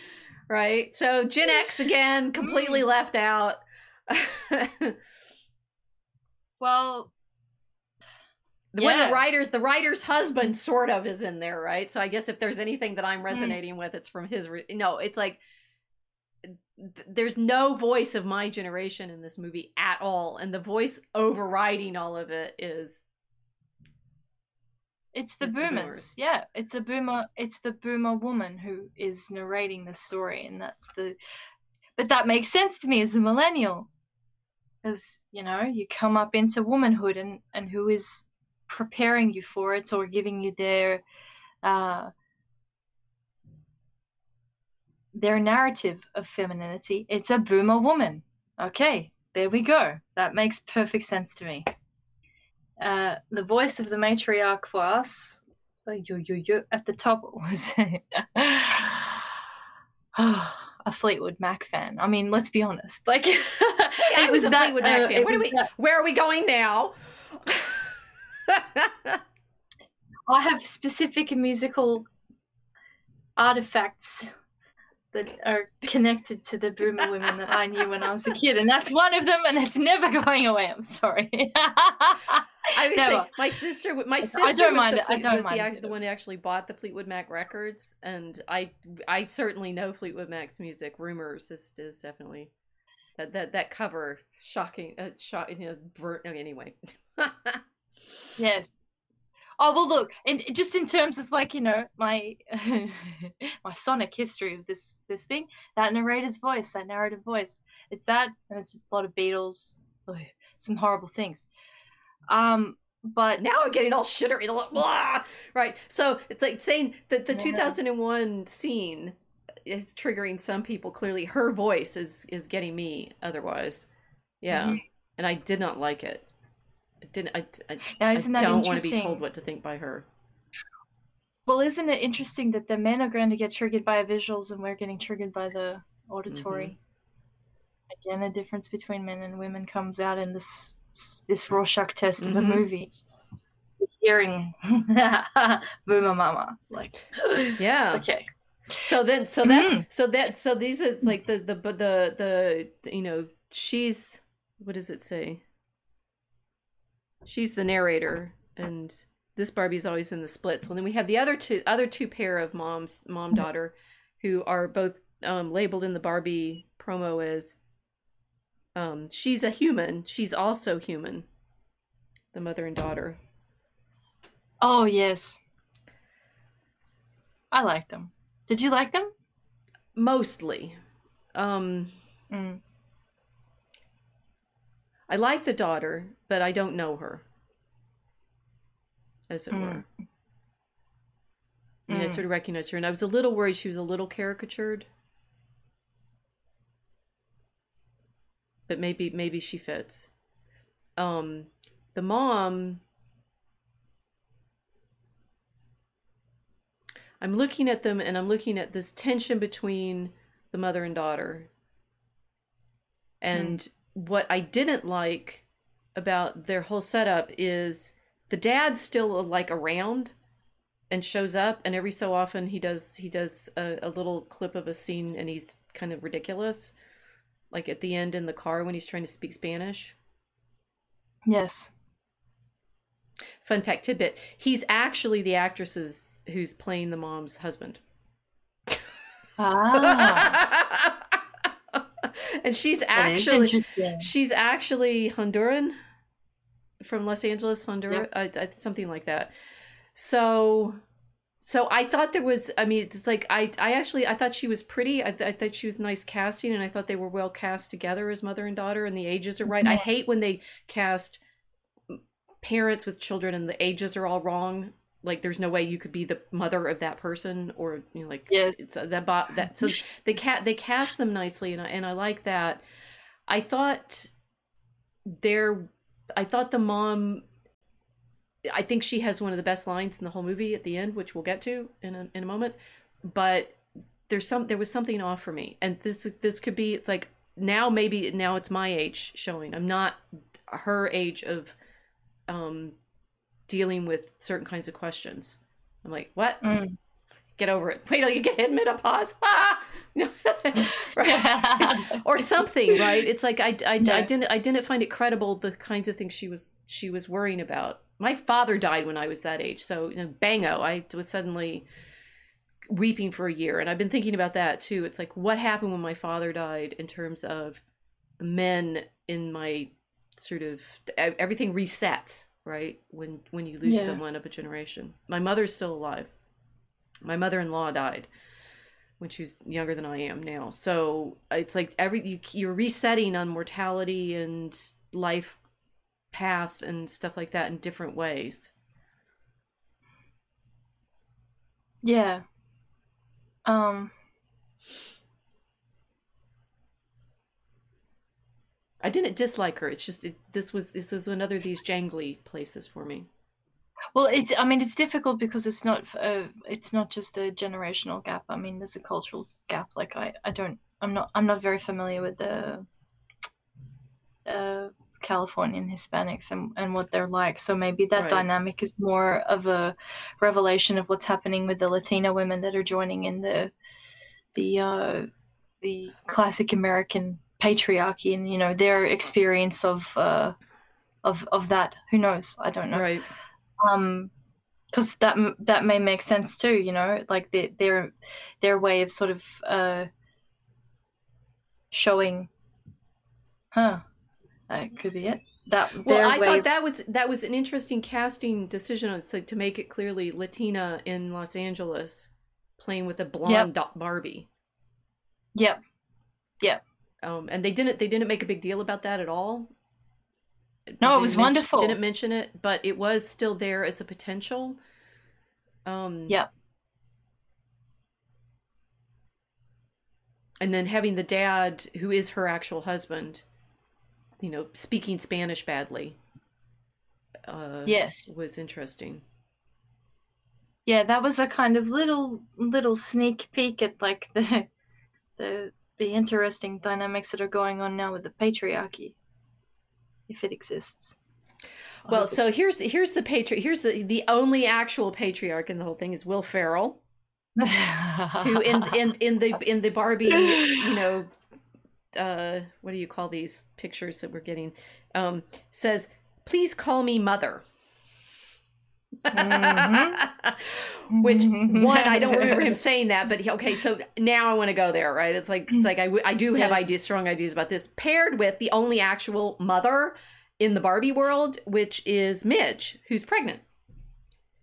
right? So Gen X again, completely mm. left out. well, yeah. when the writer's the writer's husband sort of is in there, right? So I guess if there's anything that I'm mm. resonating mm. with, it's from his. Re- no, it's like there's no voice of my generation in this movie at all, and the voice overriding all of it is. It's the boomers. The. Yeah, it's a boomer. It's the boomer woman who is narrating the story, and that's the. But that makes sense to me as a millennial, because you know you come up into womanhood, and and who is preparing you for it or giving you their uh, their narrative of femininity. It's a boomer woman. Okay, there we go. That makes perfect sense to me. Uh, the voice of the matriarch for us, oh, yo, yo, yo, at the top was a Fleetwood Mac fan. I mean, let's be honest. Like, yeah, it was, was that. Fleetwood Mac uh, fan. Where, we, that... where are we going now? I have specific musical artifacts that are connected to the boomer women that I knew when I was a kid, and that's one of them, and it's never going away. I'm sorry. I would never. say my sister. My sister. I don't mind it. I don't mind the, the one who actually bought the Fleetwood Mac records, and I I certainly know Fleetwood Mac's music. Rumors is, is definitely that that that cover shocking. Uh, shock. You know, burnt. Anyway. yes. Oh well, look, and just in terms of like you know my my sonic history of this this thing, that narrator's voice, that narrative voice, it's that, and it's a lot of Beatles, oh, some horrible things. Um, but now I'm getting all shittery, blah, right? So it's like saying that the yeah. 2001 scene is triggering some people. Clearly, her voice is is getting me. Otherwise, yeah, mm-hmm. and I did not like it I didn't I, I, now, I don't want to be told what to think by her. Well, isn't it interesting that the men are going to get triggered by visuals and we're getting triggered by the auditory? Mm-hmm. Again, a difference between men and women comes out in this this Rorschach test mm-hmm. of a mm-hmm. movie. Hearing Boomer Mama, like yeah, okay. So then, so that's mm-hmm. so that so these is like the the the the you know she's what does it say? she's the narrator and this Barbie's always in the splits. Well, then we have the other two other two pair of moms, mom daughter, who are both um, labeled in the Barbie promo as um, she's a human. She's also human. The mother and daughter. Oh yes, I like them. Did you like them? Mostly. Um, mm. I like the daughter, but I don't know her. as it Mm. were. I mean, I Mm. sort of recognized her, and I was a little worried she was a little caricatured. But maybe maybe she fits. Um, the mom. I'm looking at them, and I'm looking at this tension between the mother and daughter. And what I didn't like about their whole setup is the dad's still like around and shows up and every so often he does he does a, a little clip of a scene and he's kind of ridiculous like at the end in the car when he's trying to speak spanish? Yes. fun fact tidbit he's actually the actress's who's playing the mom's husband. Ah, and she's actually she's actually honduran? From los angeles honduras Yep. I, I, something like that. So so i thought there was i mean it's like i i actually i thought she was pretty i, th- I thought she was nice casting and i thought they were well cast together as mother and daughter and the ages are right i Mhm. hate when they cast parents with children and the ages are all wrong like there's no way you could be the mother of that person or you know like Yes. it's uh, that bo- that so they cat they cast them nicely and I, and I like that i thought there i thought the mom i think she has one of the best lines in the whole movie at the end which we'll get to in a, in a moment but there's some there was something off for me and this this could be it's like now maybe now it's my age showing i'm not her age of um dealing with certain kinds of questions i'm like what Mm. get over it. Wait till you get hit menopause. Ah! or something, right? It's like I, I, I didn't I didn't find it credible the kinds of things she was she was worrying about. My father died when I was that age, so you know, bango, I was suddenly weeping for a year, and I've been thinking about that too. It's like what happened when my father died in terms of the men in my sort of everything resets, right? When when you lose Yeah. someone of a generation. My mother's still alive my mother-in-law died when she was younger than I am now. So it's like every you, you're resetting on mortality and life path and stuff like that in different ways. Yeah. Um. I didn't dislike her. It's just it, this was this was another of these jangly places for me. Well, it's. I mean, it's difficult because it's not. f- Uh, it's not just a generational gap. I mean, there's a cultural gap. Like I, I don't. I'm not. I'm not very familiar with the. Uh, Californian Hispanics and, and what they're like. So maybe that Right. dynamic is more of a revelation of what's happening with the Latina women that are joining in the the uh, the classic American patriarchy and you know their experience of uh, of of that. Who knows? I don't know Right. um because that that may make sense too you know like their their their way of sort of uh showing huh that could be it that Well, I thought of- that was that was an interesting casting decision. It's like to make it clearly Latina in Los Angeles, playing with a blonde do- Barbie. yep Yep. Um, and they didn't they didn't make a big deal about that at all. No, it was wonderful. Didn't mention it, but it was still there as a potential. Um, Yep. And then having the dad, who is her actual husband, you know, speaking Spanish badly. Uh, yes was interesting. yeah that was a kind of little little sneak peek at like the the the interesting dynamics that are going on now with the patriarchy if it exists Well, it- so here's here's the patri Here's the the only actual patriarch in the whole thing is Will Ferrell, who in in in the in the Barbie, you know, uh, what do you call these pictures that we're getting? Um, says, "Please call me mother." Mhm. Which one I don't remember him saying that, but he, okay, so now I want to go there, right? It's like it's like I, I do have Yes. ideas, strong ideas about this, paired with the only actual mother in the Barbie world, which is Midge, who's pregnant.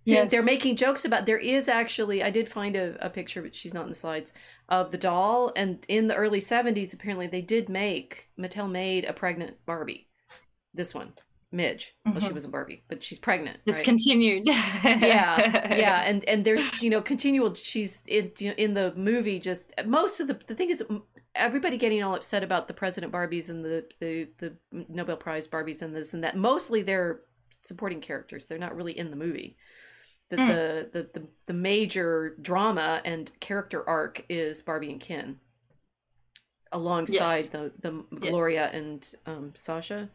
Yes They're making jokes about. There is actually, I did find a, a picture, but she's not in the slides of the doll. And in the early '70s, apparently they did make Mattel made a pregnant Barbie. This one, Midge. Well, she Mhm. was a Barbie, but she's pregnant. right? Discontinued. yeah yeah and and there's you know continual she's in you know, in the movie just most of the the thing is everybody getting all upset about the president barbies and the the the nobel prize barbies and this and that mostly they're supporting characters they're not really in the movie the Mm. the, the the the major drama and character arc is barbie and ken alongside Yes. the the Yes. gloria and um sasha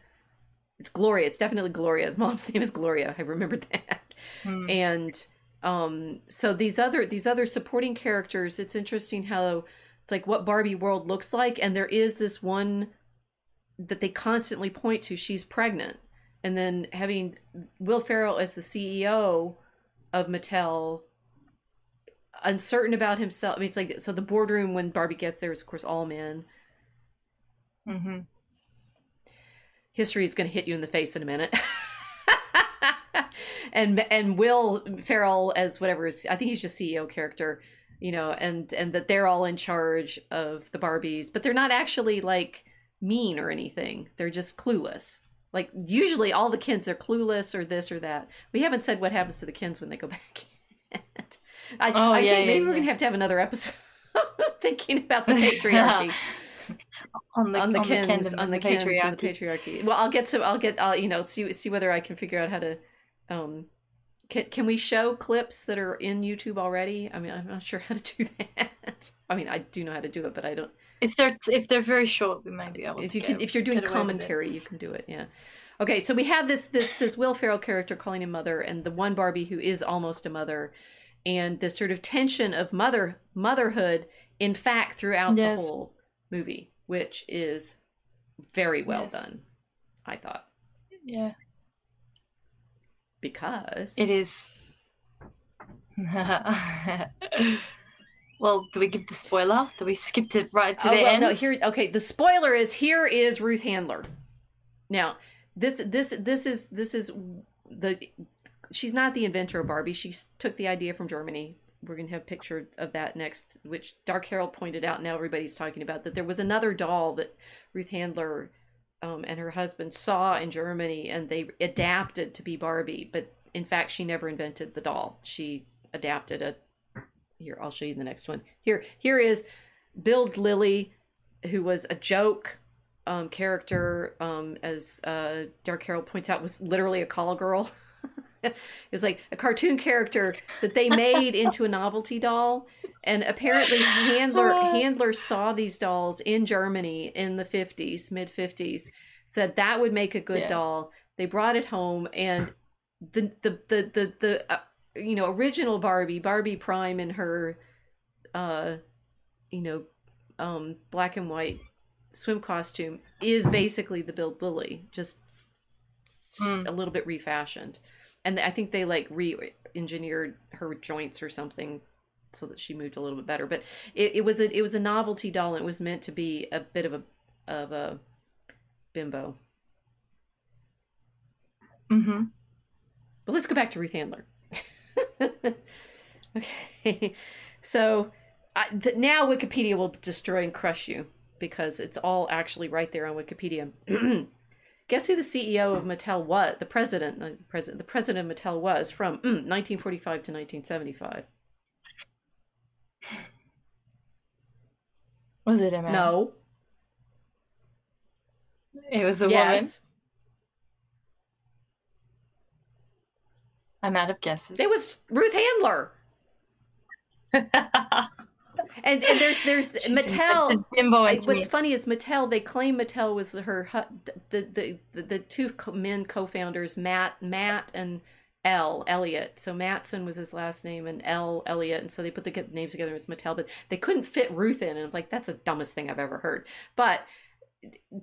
it's gloria it's definitely gloria the mom's name is gloria i remembered that Hmm. and um so these other these other supporting characters it's interesting how it's like what barbie world looks like and there is this one that they constantly point to she's pregnant and then having will ferrell as the ceo of mattel uncertain about himself i mean it's like so the boardroom when barbie gets there is of course all men Mhm. history is going to hit you in the face in a minute. and and Will Ferrell as whatever is I think he's just CEO character, you know, and and that they're all in charge of the Barbies, but they're not actually like mean or anything. They're just clueless. Like usually all the kids they're clueless or this or that. We haven't said what happens to the kids when they go back. I, Oh, I yeah, think maybe yeah, we're gonna have to have another episode thinking about the patriarchy on the on the Kendom on the and the patriarchy. Well, I'll get to, I'll get, I'll, you know, see, see whether I can figure out how to, um, can, can we show clips that are in YouTube already? I mean, I'm not sure how to do that. I mean, I do know how to do it, but I don't. If they're if they're very short, we might be able If to you can, if you're doing get away with it. commentary, you can do it. Yeah. Okay, so we have this this this Will Ferrell character calling him mother, and the one Barbie who is almost a mother, and this sort of tension of mother motherhood. In fact, throughout Yes. the whole movie, which is very well Yes. done, I thought, Yeah, because it is. well, do we give the spoiler? Do we skip it right to Oh, the well, end? no, here. Okay, the spoiler is here is Ruth Handler. Now, this this this is this is the she's not the inventor of Barbie. She took the idea from Germany. We're gonna have a picture of that next, which Dark Herald pointed out. Now everybody's talking about that. There was another doll that Ruth Handler um, and her husband saw in Germany, and they adapted to be Barbie. But in fact, she never invented the doll. She adapted a. Here, I'll show you the next one. Here, here is Bild Lilli, who was a joke um, character, um, as uh, Dark Herald points out, was literally a call girl. it was like a cartoon character that they made into a novelty doll, and apparently Handler. Handler saw these dolls in Germany in the fifties, mid fifties, said that would make a good Yeah. doll. They brought it home, and the the the the, the uh, you know original Barbie, Barbie Prime in her, uh, you know, um, black and white swim costume is basically the Bild Lilli, just Mm. a little bit refashioned. And I think they like re-engineered her joints or something so that she moved a little bit better. But it, it was a it was a novelty doll, and it was meant to be a bit of a of a bimbo. Mm-hmm. But let's go back to Ruth Handler. okay, so I, th- now Wikipedia will destroy and crush you because it's all actually right there on Wikipedia. Guess who the CEO of Mattel was? The president, the president, the president of Mattel was from mm, 1945 to 1975. Was it a man? No, it was a yes, I'm out of guesses. it was Ruth Handler. And and there's there's She's Mattel. invested Bimbo I- into me. what's funny is Mattel. They claim Mattel was her the the the, the two men co-founders, Matt Matt and L Elliot. So Matson was his last name, and L Elliot, and so they put the names together as Mattel. But they couldn't fit Ruth in, and it's like that's the dumbest thing I've ever heard. But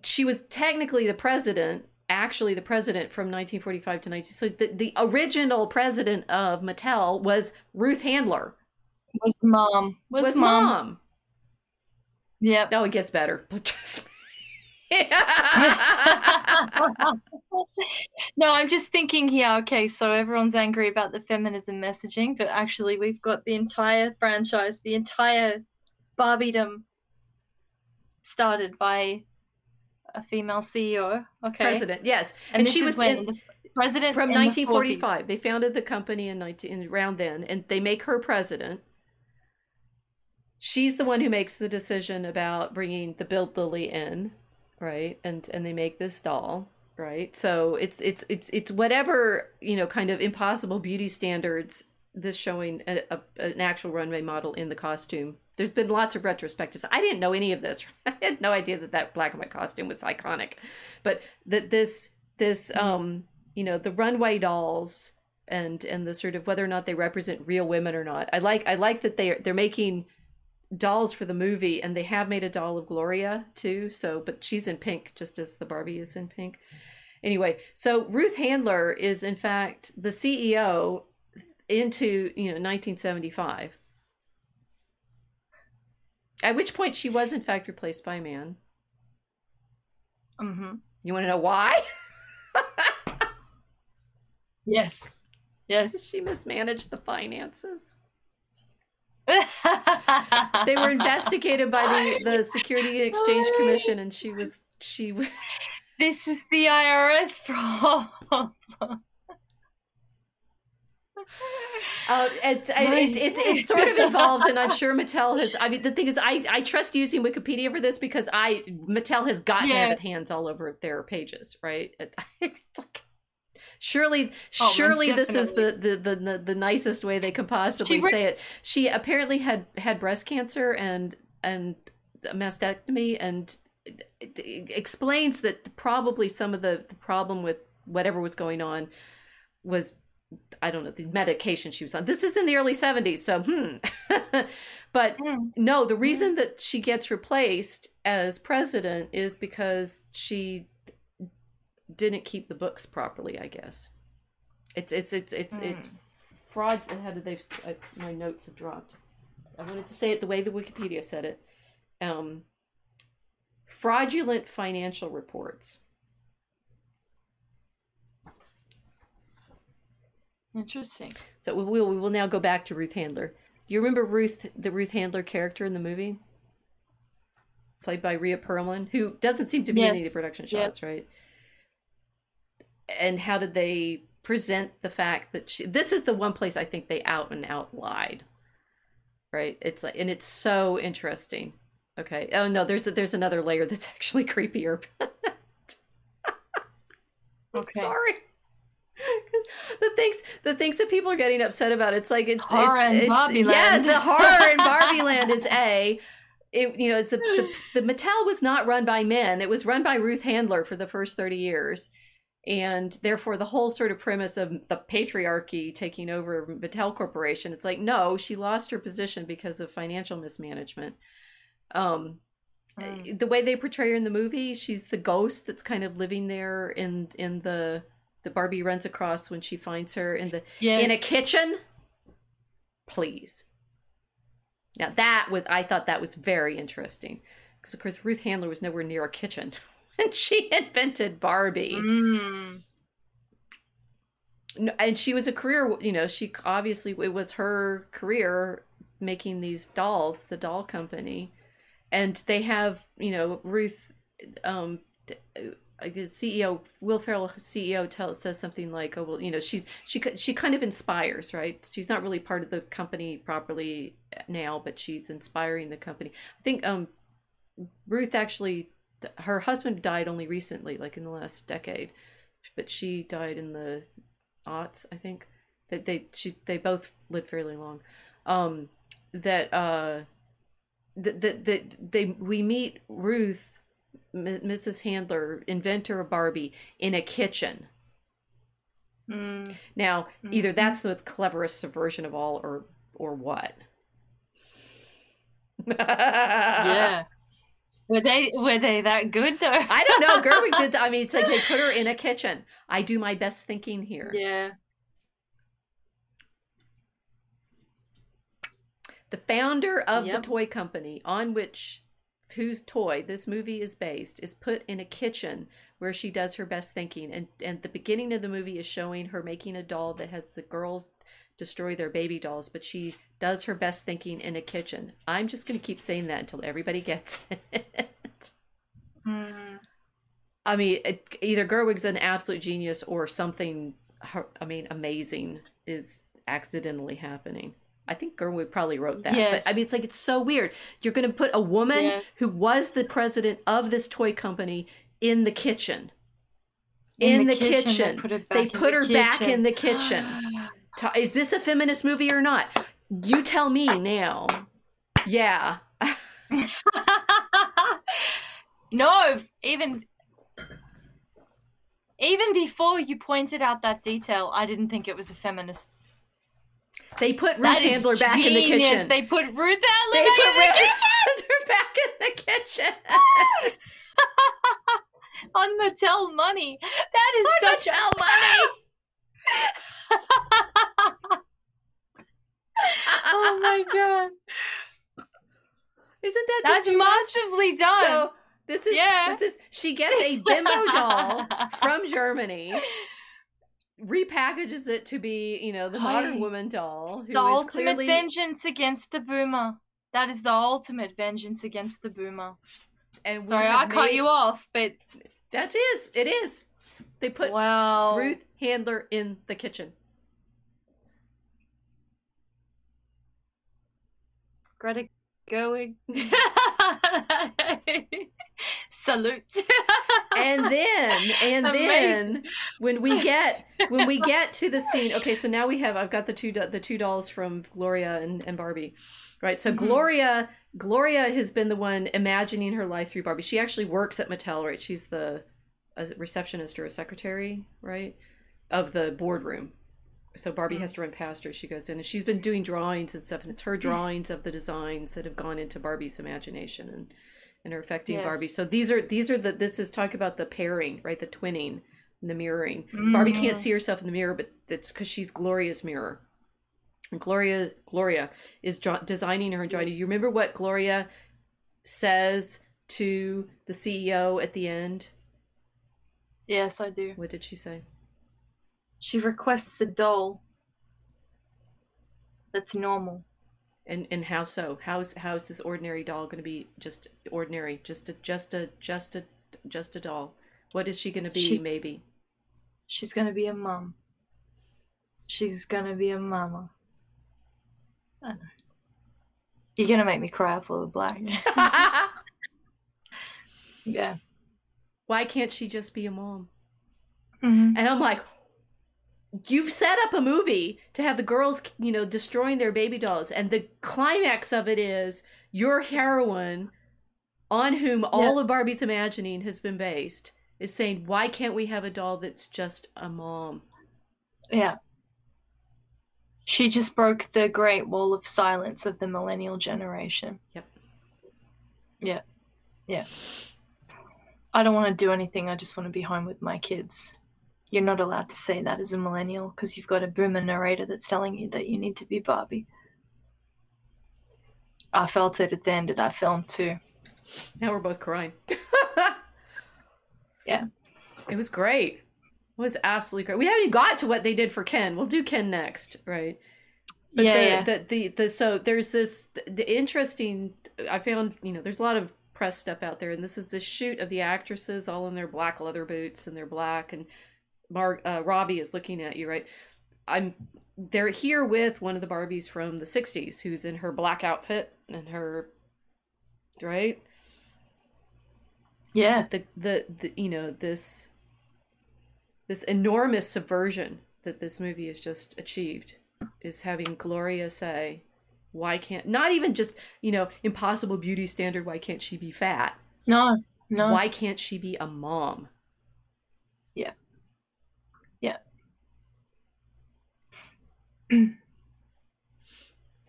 she was technically the president. Actually, the president from 1945 to 19. So the, the original president of Mattel was Ruth Handler. Was mom. Was, Was, mom. mom. Yep. No, it gets better. Trust me. no, I'm just thinking here, okay, so everyone's angry about the feminism messaging, but actually we've got the entire franchise, the entire Barbiedom started by a female CEO. Okay. President, yes, And, and she was in- the president from in the 40s. 1945. They founded the company in 19 in around then, and they make her president. She's the one who makes the decision about bringing the Bild Lilli in, right? And and they make this doll, right? So it's it's it's it's whatever you know, kind of impossible beauty standards. This showing a, a, an actual runway model in the costume. There's been lots of retrospectives. I didn't know any of this. I had no idea that that black and white costume was iconic, but that this this um you know the runway dolls and and the sort of whether or not they represent real women or not. I like I like that they are, they're making dolls for the movie and they have made a doll of Gloria too. So but she's in pink just as the Barbie is in pink. Anyway, so Ruth Handler is in fact the CEO into, you know, 1975. At which point she was in fact replaced by a man. hmm You want to know why? Yes. Yes. she mismanaged the finances. they were investigated by the the Security and Exchange Commission, and she was she was This is the IRS problem. Uh, it's it, it, it's sort of involved, and I'm sure Mattel has. I mean, the thing is, I I trust using Wikipedia for this because I Mattel has got to have its hands all over their pages, right? It, it's like. Surely, Oh, surely this is the, the, the, the, nicest way they could possibly say it. She apparently had had breast cancer and and a mastectomy, and explains that probably some of the, the problem with whatever was going on was I don't know the medication she was on. This is in the early seventies, so hmm. but Mm. no, the reason that she gets replaced as president is because she didn't keep the books properly. I guess it's it's it's it's it's fraud. How did they? I, my notes have dropped. I wanted to say it the way the Wikipedia said it. Um, fraudulent financial reports. Interesting. So we will we will now go back to Ruth Handler. Do you remember Ruth the Ruth Handler character in the movie? Played by Rhea Perlman, who doesn't seem to be in any of the production Yep. shots, right? And how did they present the fact that she this is the one place I think they out and out lied. Right? It's like and it's so interesting. Okay. Oh no, there's a, there's another layer that's actually creepier. Okay. Sorry. 'Cause the things the things that people are getting upset about it's like it's Horror it's, in it's yeah the horror in Barbie Land is a. It you know it's a the, the Mattel was not run by men. It was run by Ruth Handler for the first 30 years. And therefore the whole sort of premise of the patriarchy taking over Mattel Corporation it's like no she lost her position because of financial mismanagement. Um Mm. the way they portray her in the movie, she's the ghost that's kind of living there in in the the Barbie runs across when she finds her in the Yes. in a kitchen. Please. Now that was I thought that was very interesting because of course Ruth Handler was nowhere near a kitchen when she invented Barbie. Mm. And she was a career you know she obviously it was her career making these dolls the doll company and they have you know ruth um Guess ceo will ferrell ceo tells says something like oh well you know she's she she kind of inspires right she's not really part of the company properly now but she's inspiring the company i think um ruth actually her husband died only recently like in the last decade but she died in the aughts, I think. That they she they both lived fairly long. Um, that uh, that that that they we meet Ruth, M- Mrs. Handler, inventor of Barbie, in a kitchen. Mm. Now, either Mhm. that's the cleverest subversion of all, or or what? Yeah. Were they were they that good though? I don't know. Gerwig did. I mean, it's like they put her in a kitchen. I do my best thinking here. Yeah. The founder of Yep. the toy company on which whose toy this movie is based is put in a kitchen where she does her best thinking and and the beginning of the movie is showing her making a doll that has the girls destroy their baby dolls but she does her best thinking in a kitchen i'm just going to keep saying that until everybody gets it Mm. I mean, it, either Gerwig's an absolute genius or something. I mean, amazing is accidentally happening. I think Gerwig probably wrote that. Yes. But I mean, it's like it's so weird. You're going to put a woman Yes. who was the president of this toy company in the kitchen. In, the, kitchen, They put, They back in put the her back in the kitchen. Is this a feminist movie or not? You tell me now. Yeah. no, even even before you pointed out that detail, I didn't think it was a feminist. They put Ruth Handler back in the kitchen. They put Ruth Handler They back put in the Ruth kitchen Handler back in the kitchen. on Mattel money. That is On such Mattel money. oh my god, Isn't that that's just too much? massively done. So this is Yeah. this is she gets a bimbo doll from Germany, repackages it to be you know the modern woman doll who is the ultimate clearly vengeance against the boomer. That is the ultimate vengeance against the boomer. and Sorry, I cut you off, but That is it is. They put wow. Ruth Handler in the kitchen. Greta Gerwig. Salute. and then and then when we get when we get to the scene okay so now we have i've got the two the two dolls from gloria and, and barbie right so Mhm. gloria gloria has been the one imagining her life through barbie she actually works at mattel right she's the a receptionist or a secretary right of the boardroom so barbie Mm. has to run past her she goes in and she's been doing drawings and stuff and it's her drawings of the designs that have gone into barbie's imagination and and are affecting Yes. Barbie. So these are these are the this is talk about the pairing, right? The twinning, and the mirroring. Barbie mm-hmm. can't see herself in the mirror, but that's because she's Gloria's mirror. And Gloria Gloria is draw- designing her and. Do you remember what Gloria says to the CEO at the end? Yes, I do. What did she say? She requests a doll that's normal. And and how so? How's how's this ordinary doll going to be just ordinary? Just a just a just a just a doll. What is she going to be? She's- maybe. She's gonna be a mom. She's gonna be a mama. I know. You're gonna make me cry for the black. yeah. Why can't she just be a mom? Mhm. And I'm like, you've set up a movie to have the girls, you know, destroying their baby dolls, and the climax of it is your heroine, on whom all of Barbie's imagining has been based, is saying, "Why can't we have a doll that's just a mom?" Yeah. She just broke the great wall of silence of the millennial generation. Yep. Yeah. Yeah. I don't want to do anything. I just want to be home with my kids. You're not allowed to say that as a millennial because you've got a boomer narrator that's telling you that you need to be Barbie. I felt it at the end of that film too. Now we're both crying. Yeah. It was great. It was absolutely great. We haven't even got to what they did for Ken. We'll do Ken next, right? But yeah, the, yeah. the the the so there's this the interesting I found you know there's a lot of press stuff out there and this is the shoot of the actresses all in their black leather boots and they're black and Mark uh, Robbie is looking at you right I'm they're here with one of the Barbies from the 60s who's in her black outfit and her right yeah. the the, the you know this this enormous subversion that this movie has just achieved is having Gloria say why can't not even just you know impossible beauty standard why can't she be fat No, no. why can't she be a mom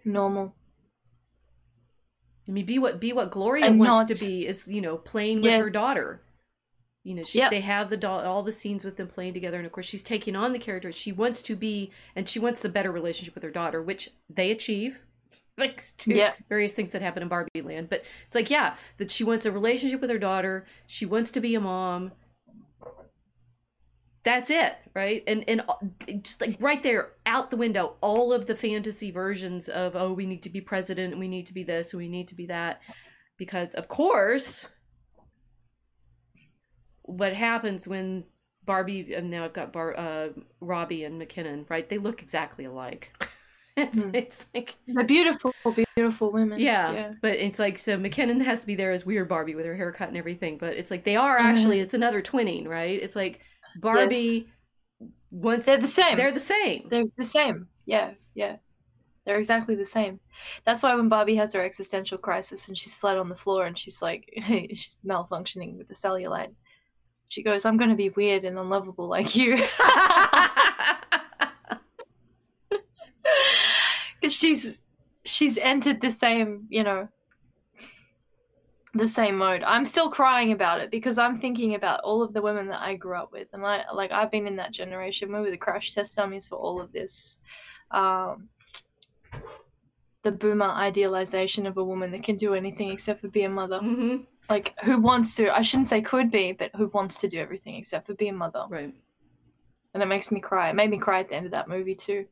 Normal. I mean be what be what Gloria wants not- to be is you know playing with Yes. her daughter you know she, Yep. they have the doll all the scenes with them playing together and of course she's taking on the character she wants to be and she wants a better relationship with her daughter which they achieve thanks to Yeah. various things that happen in Barbie land but it's like yeah that she wants a relationship with her daughter she wants to be a mom that's it right and and uh, just like right there out the window all of the fantasy versions of oh we need to be president and we need to be this and we need to be that because of course what happens when Barbie and now I've got Bar, uh, Robbie and McKinnon, right? They look exactly alike. it's, Hmm. it's like They're beautiful, beautiful women. Yeah, yeah. but it's like so McKinnon has to be there as weird Barbie with her haircut and everything. But it's like they are actually it's another twinning, right? It's like Barbie once They're the same. they're the same. They're the same. Yeah, yeah. They're exactly the same. That's why when Barbie has her existential crisis and she's flat on the floor and she's like, she's malfunctioning with the cellulite, she goes, I'm going to be weird and unlovable like you. Because she's, she's entered the same, you know, the same mode. I'm still crying about it because I'm thinking about all of the women that I grew up with. And I, like, I've been in that generation. We were the crash test dummies for all of this um, the boomer idealization of a woman that can do anything except for be a mother. hmm Like, who wants to, I shouldn't say could be, but who wants to do everything except for be a mother. Right. And it makes me cry. It made me cry at the end of that movie, too.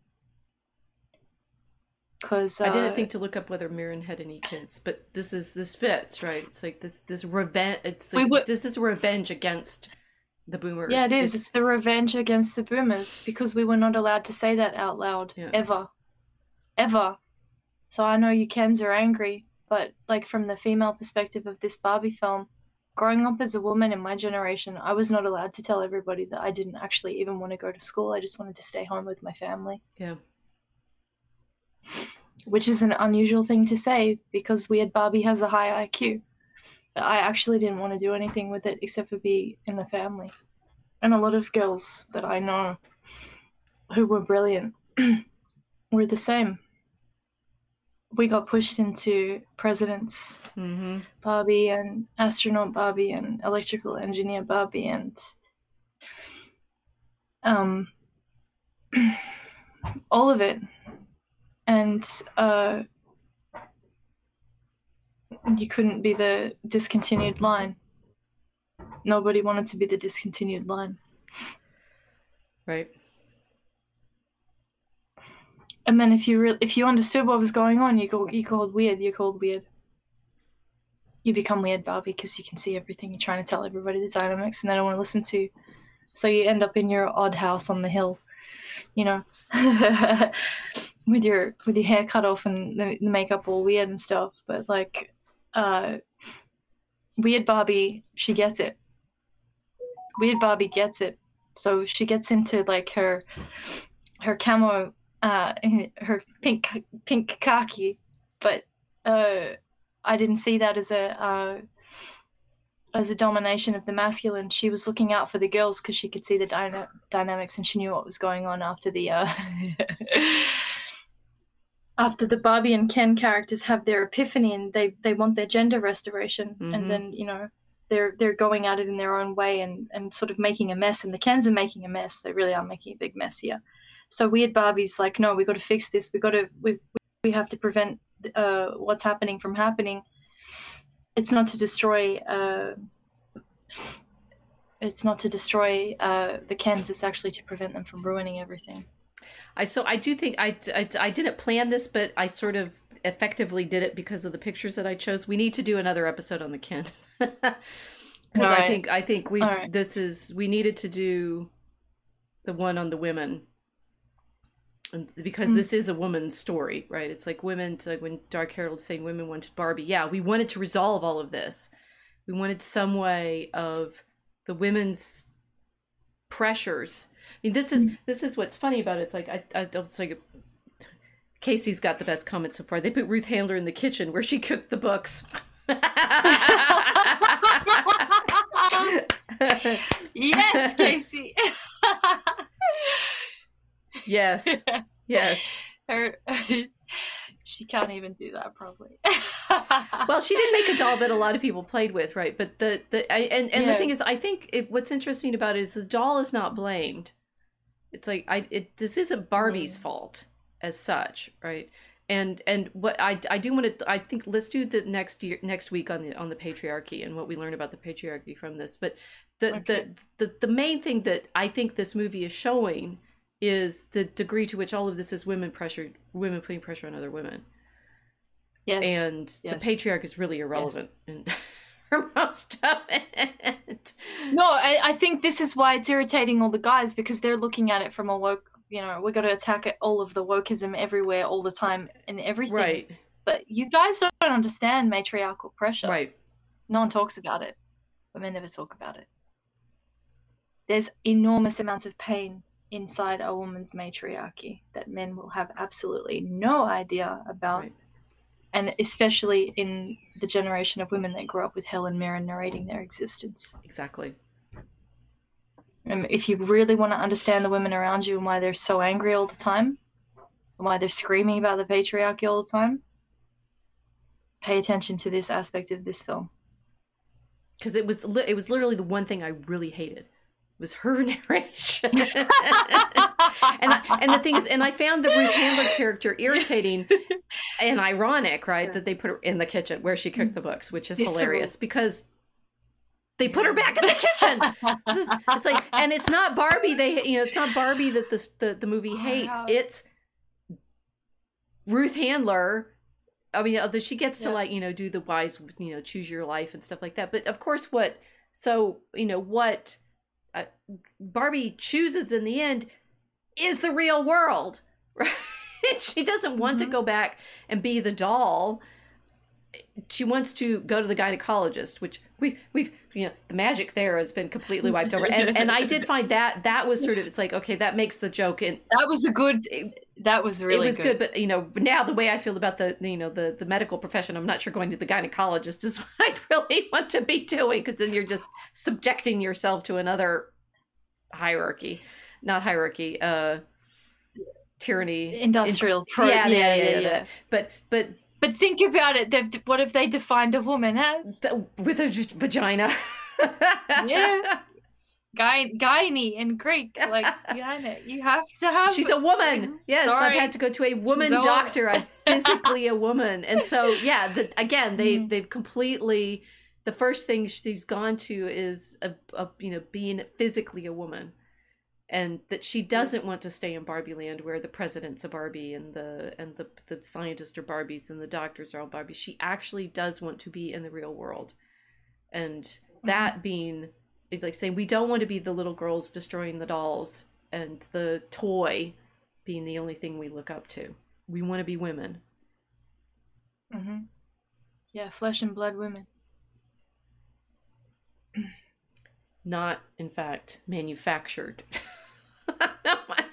Because uh, I didn't think to look up whether Mirren had any kids, but this is this fits, right? It's like this this revenge. It's like, would- this is revenge against the boomers. Yeah, it is. It's- It's the revenge against the boomers because we were not allowed to say that out loud Yeah. ever, ever. So I know you Kens are angry, but like from the female perspective of this Barbie film, growing up as a woman in my generation, I was not allowed to tell everybody that I didn't actually even want to go to school. I just wanted to stay home with my family, yeah. Which is an unusual thing to say because Weird Barbie has a high IQ. But I actually didn't want to do anything with it except for be in the family. And a lot of girls that I know who were brilliant were the same. We got pushed into presidents Mm-hmm. Barbie and astronaut Barbie and electrical engineer Barbie and um all of it. And uh you couldn't be the discontinued line. Nobody wanted to be the discontinued line. Right. And then if you re- if you understood what was going on, you go you called weird. You called weird. You become weird, Barbie, because you can see everything. You're trying to tell everybody the dynamics, and they don't want to listen to. you. So you end up in your odd house on the hill, you know, with your with your hair cut off and the, the makeup all weird and stuff. But like, uh, weird Barbie, she gets it. Weird Barbie gets it. So she gets into like her her camo uh her pink pink khaki but uh i didn't see that as a uh as a domination of the masculine she was looking out for the girls because she could see the dyna- dynamics and she knew what was going on after the uh after the barbie and ken characters have their epiphany and they they want their gender restoration Mhm. and then you know they're they're going at it in their own way and and sort of making a mess and the kens are making a mess. They really are making a big mess here. So weird barbie's like no we got to fix this. We got to we, we have to prevent uh what's happening from happening. It's not to destroy uh it's not to destroy uh the kens. It's actually to prevent them from ruining everything I so I do think I, I I didn't plan this, but I sort of effectively did it because of the pictures that I chose. We need to do another episode on the kin because I think I think we Alright. this is we needed to do the one on the women and because Mm. this is a woman's story, right? It's like women like when Dark Herald's saying women wanted Barbie. Yeah, we wanted to resolve all of this. We wanted some way of the women's pressures. I mean, this is mm. this is what's funny about it. It's like I, I it's like Casey's got the best comment so far. They put Ruth Handler in the kitchen where she cooked the books. yes casey yes, yes. her she can't even do that probably Well, she did make a doll that a lot of people played with, right? But the the I, and and the thing is, I think it, what's interesting about it is the doll is not blamed. It's like I it this isn't Barbie's Mm. fault as such, right? And and what I I do want to I think let's do the next year next week on the on the patriarchy and what we learn about the patriarchy from this. But the Okay. the, the the main thing that I think this movie is showing is the degree to which all of this is women pressure women putting pressure on other women yes and yes. the patriarch is really irrelevant in for most of it. no I, I think this is why it's irritating all the guys because they're looking at it from a woke. You know, we got to attack it, all of the wokeism everywhere, all the time, and everything. Right. But you guys don't understand matriarchal pressure. Right. No one talks about it. Women never talk about it. There's enormous amounts of pain inside a woman's matriarchy that men will have absolutely no idea about. Right. And especially in the generation of women that grew up with Helen Mirren narrating their existence. Exactly. And if you really want to understand the women around you and why they're so angry all the time, and why they're screaming about the patriarchy all the time, pay attention to this aspect of this film. Because it was li- it was literally the one thing I really hated was her narration. and I, and the thing is, and I found the Ruth Handler character irritating and ironic, right? Yeah. That they put her in the kitchen where she cooked the books, which is hilarious because they put her back in the kitchen. Is, it's like, and it's not Barbie. They, you know, it's not Barbie that this the the movie oh hates. Wow. It's Ruth Handler. I mean, although she gets to Yeah. like you know do the wise, you know, choose your life and stuff like that. But of course, what so you know what uh, Barbie chooses in the end is the real world, right? she doesn't want to Mhm. go back and be the doll. She wants to go to the gynecologist, which we we've you know the magic there has been completely wiped over. And and I did find that that was sort of it's like okay that makes the joke and That was a good. That was really it was good. but you know now the way I feel about the you know the the medical profession, I'm not sure going to the gynecologist is what I really want to be doing because then you're just subjecting yourself to another hierarchy, not hierarchy, uh, tyranny, Industrial. Pro- yeah, yeah, yeah, yeah. But but But think about it. They've, what if they defined a woman as with a just vagina. Yeah. guy, gyne in Greek? Like, gyne. You have to have. She's a woman. Yes, I've had to go to a woman doctor. I'm physically a woman, and so yeah. The, again, they Mhm. they've completely. The first thing she's gone to is a, a you know being physically a woman, and that she doesn't Yes. want to stay in Barbie Land where the president's a Barbie and the and the the scientists are Barbies and the doctors are all Barbies. She actually does want to be in the real world, and Mm-hmm. that being it's like saying we don't want to be the little girls destroying the dolls and the toy being the only thing we look up to. We want to be women. hmm Yeah, flesh and blood women. not in fact manufactured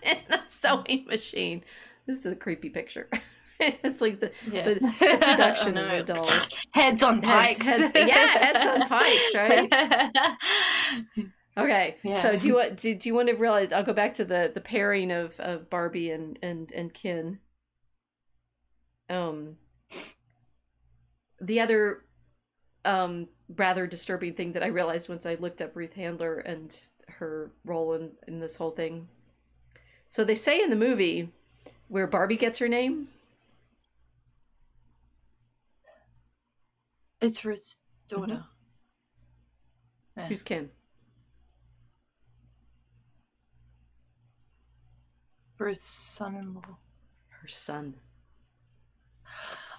in a sewing machine. This is a creepy picture. it's like the Yeah. the, the production I of the dolls. Heads on pikes. heads- yeah, heads on pikes, right? Okay, Yeah. so do you want do, do you want to realize? I'll go back to the the pairing of of Barbie and and and Ken. Um, the other um rather disturbing thing that I realized once I looked up Ruth Handler and her role in in this whole thing. So they say in the movie where Barbie gets her name. It's Ruth's daughter. Mm-hmm. Who's Ken? Ruth's son-in-law. Her son.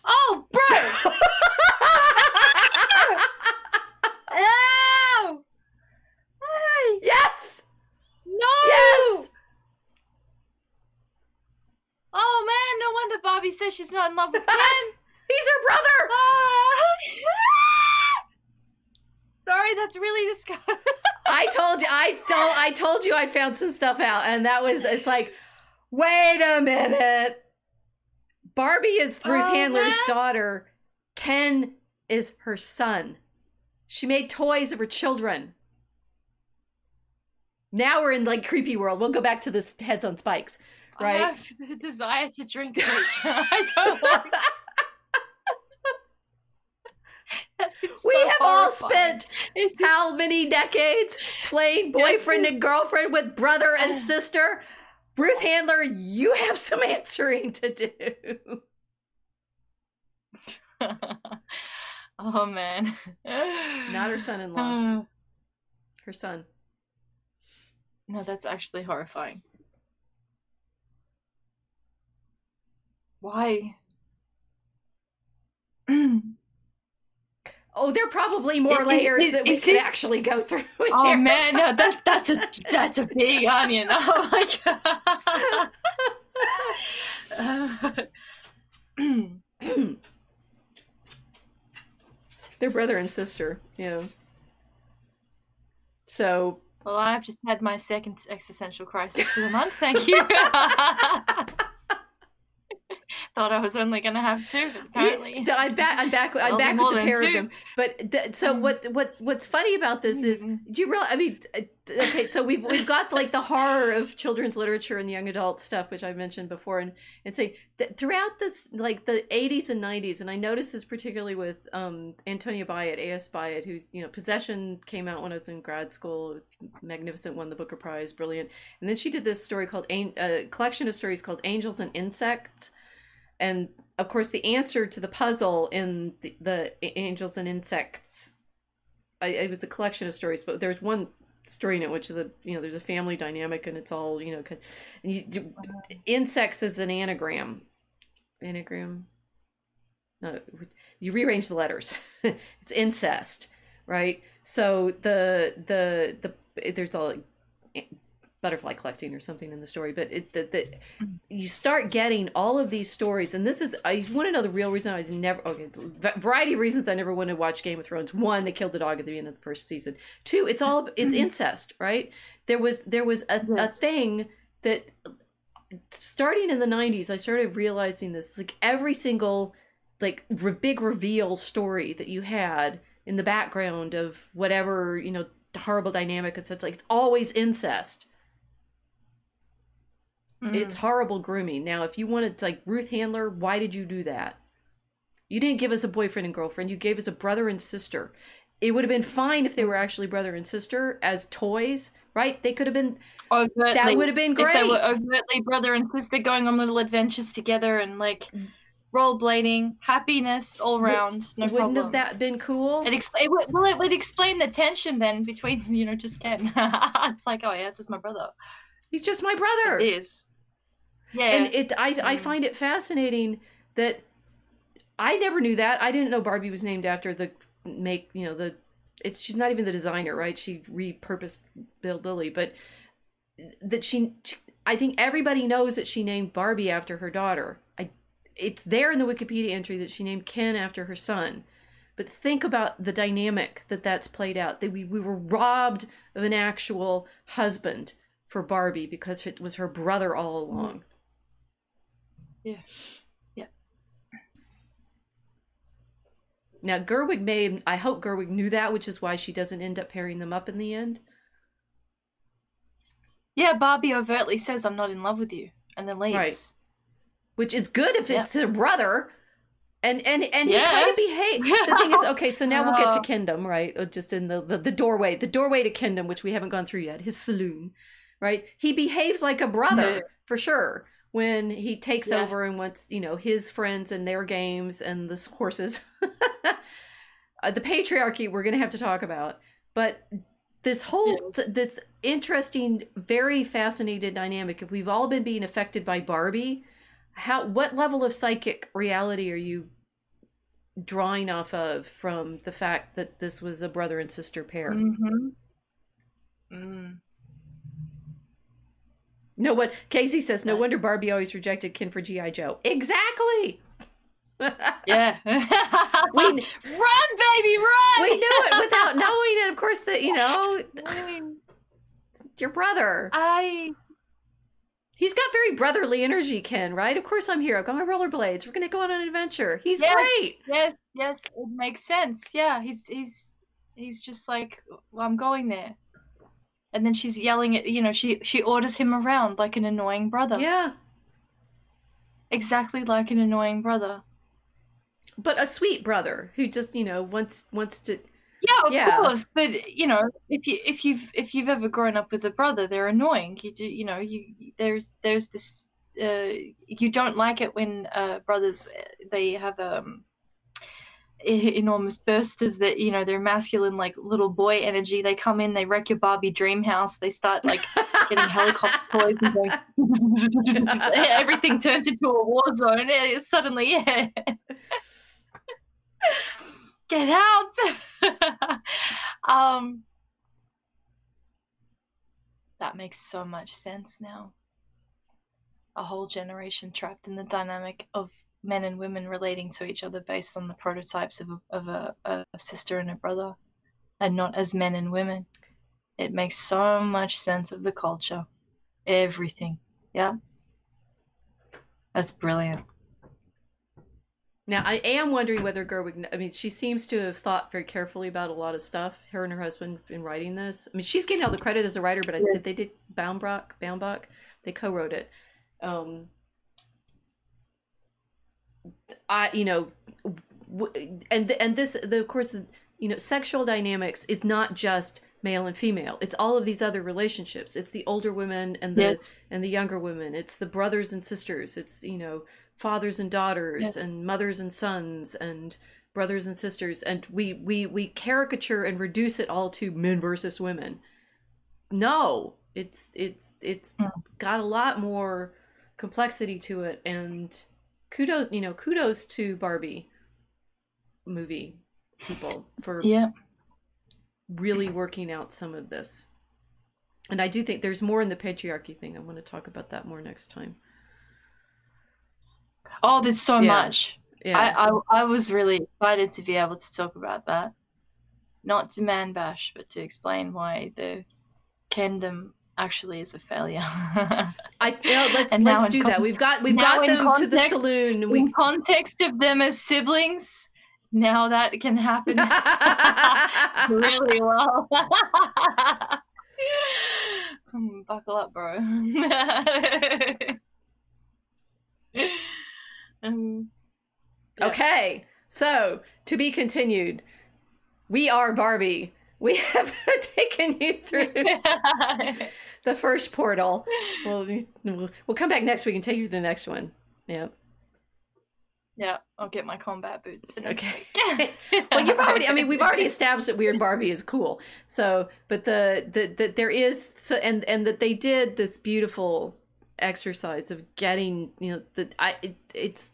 Oh, bro! Ah! Yes. No! Yes. Oh man, no wonder Barbie says she's not in love with Ken. He's her brother. Ah! Sorry, that's really disgusting. I told you I don't I told you I found some stuff out and that was it's like wait a minute. Barbie is Ruth Oh, Handler's man. daughter. Ken is her son. She made toys of her children. Now we're in like creepy world. We'll go back to this heads on spikes. Right. I have the desire to drink. I don't want. That is we so have all spent It's how many decades playing boyfriend and girlfriend with brother and sister? Ruth Handler, you have some answering to do. oh man. Not her son-in-law. Her son. No, that's actually horrifying. Why? Oh, there are probably more Is- layers is- that we could this- actually go through. Oh here. man, no, that that's a that's a big onion. Oh my god. They're brother and sister. Yeah. So well, I've just had my second existential crisis for the month. Thank you. Thought I was only gonna have two, but apparently. Yeah, I'm back. I'm back. I'm back with the pair of two. them. But th- so Mm. what? What? What's funny about this is, Mm. do you realize? I mean, okay, so we've we've got like the horror of children's literature and young adult stuff, which I mentioned before, and and say that throughout this, like the 80s and 90s, and I noticed this particularly with um Antonia Byatt, A.S. Byatt, who's you know Possession came out when I was in grad school. It was magnificent, won the Booker Prize, brilliant. And then she did this story called a uh, collection of stories called Angels and Insects and of course the answer to the puzzle in the, the angels and insects I, it was a collection of stories but there's one story in it which the you know there's a family dynamic and it's all you know and you, insects is an anagram. Anagram? No you rearrange the letters. It's incest right? So the the the there's a butterfly collecting or something in the story but it the, the mm-hmm. you start getting all of these stories and this is i want to know the real reason i never okay variety of reasons i never wanted to watch game of thrones. One they killed the dog at the end of the first season. Two it's all it's mm-hmm. incest right? There was there was a, a thing that starting in the 90s i started realizing this like every single like re- big reveal story that you had in the background of whatever you know horrible dynamic and such like it's always incest Mm. it's horrible grooming. Now, if you wanted to, like Ruth Handler, why did you do that? You didn't give us a boyfriend and girlfriend. You gave us a brother and sister. It would have been fine if they were actually brother and sister as toys, right? They could have been. overtly, That would have been if they were overtly brother and sister going on little adventures together and like Mm. rollerblading, happiness all round, no Wouldn't problem. have that been cool? It, expl- it would, well, it would explain the tension then between you know just Ken. it's like, oh yeah, this is my brother. He's just my brother. It is. Yeah. and it I I Mm. find it fascinating that I never knew that. I didn't know Barbie was named after the make you know the it's she's not even the designer, right? She repurposed Bild Lilli, but that she, she I think everybody knows that she named Barbie after her daughter. I it's there in the Wikipedia entry that she named Ken after her son. But think about the dynamic that that's played out. That we, we were robbed of an actual husband for Barbie because it was her brother all along. Yeah. Yeah. Now Gerwig may I hope Gerwig knew that, which is why she doesn't end up pairing them up in the end. yeah, Barbie overtly says, I'm not in love with you, and then leaves. Right. Which is good if Yeah. it's a brother. And and and he Yeah. kind of behave. The thing is, okay, so now we'll get to Oh. Kendom, right? Uh, Just in the, the the doorway, the doorway to Kendom, which we haven't gone through yet. His saloon, right? He behaves like a brother Yeah. for sure when he takes Yeah. over and wants you know his friends and their games and the horses. uh, the patriarchy we're going to have to talk about, but this whole th- this interesting, very fascinated dynamic. If we've all been being affected by Barbie, how what level of psychic reality are you drawing off of from the fact that this was a brother and sister pair? Mm-hmm. Mm. No what Casey says. No wonder Barbie always rejected Ken for GI Joe. Exactly. Yeah. We- run, baby, run! we knew it without knowing it. Of course, that you know I mean, your brother. I He's got very brotherly energy, Ken. Right? Of course, I'm here. I've got my rollerblades. We're gonna go on an adventure. He's Yes. great. yes, yes, it makes sense. Yeah, he's he's he's just like, well, I'm going there, and then she's yelling at you know she she orders him around like an annoying brother. Yeah, exactly like an annoying brother. but a sweet brother who just you know wants wants to. Yeah, of Yeah. course. But you know, if you if you've if you've ever grown up with a brother, they're annoying. You do you know you there's there's this uh you don't like it when uh brothers uh, they have um enormous bursts of that you know their masculine like little boy energy they come in they wreck your barbie dream house they start like getting helicopter toys and going everything turns into a war zone it's suddenly yeah get out. um, that makes so much sense now. A whole generation trapped in the dynamic of men and women relating to each other based on the prototypes of a, of a, a sister and a brother, and not as men and women. It makes so much sense of the culture, everything. Yeah, that's brilliant. Now, I am wondering whether Gerwig, I mean, she seems to have thought very carefully about a lot of stuff, her and her husband, in writing this. I mean, she's getting all the credit as a writer, but I, did they did Baumbach, Baumbach, they co-wrote it. Um, I, you know, and and this, the, of course, you know, sexual dynamics is not just male and female. It's all of these other relationships. It's the older women and the yes. and the younger women. It's the brothers and sisters. It's you know fathers and daughters yes. and mothers and sons and brothers and sisters and we we we caricature and reduce it all to men versus women no it's it's it's mm. got a lot more complexity to it and kudos you know kudos to barbie movie people for yeah really working out some of this and i do think there's more in the patriarchy thing i want to talk about that more next time Oh, there's so yeah. much. Yeah. I, I I was really excited to be able to talk about that. Not to man bash, but to explain why the Kendom actually is a failure. I you know, let's and let's do con- that. We've got we've got them context, to the saloon. We... In context of them as siblings, now that can happen really well. Buckle up, bro. Um, yeah. Okay, so to be continued. We are Barbie. We have taken you through the first portal. We'll, we'll come back next week and take you to the next one. Yeah. Yeah, I'll get my combat boots. Okay. well, you've already. I mean, we've already established that Weird Barbie is cool. So, but the the that there is so, and and that they did this beautiful exercise of getting you know the I it, it's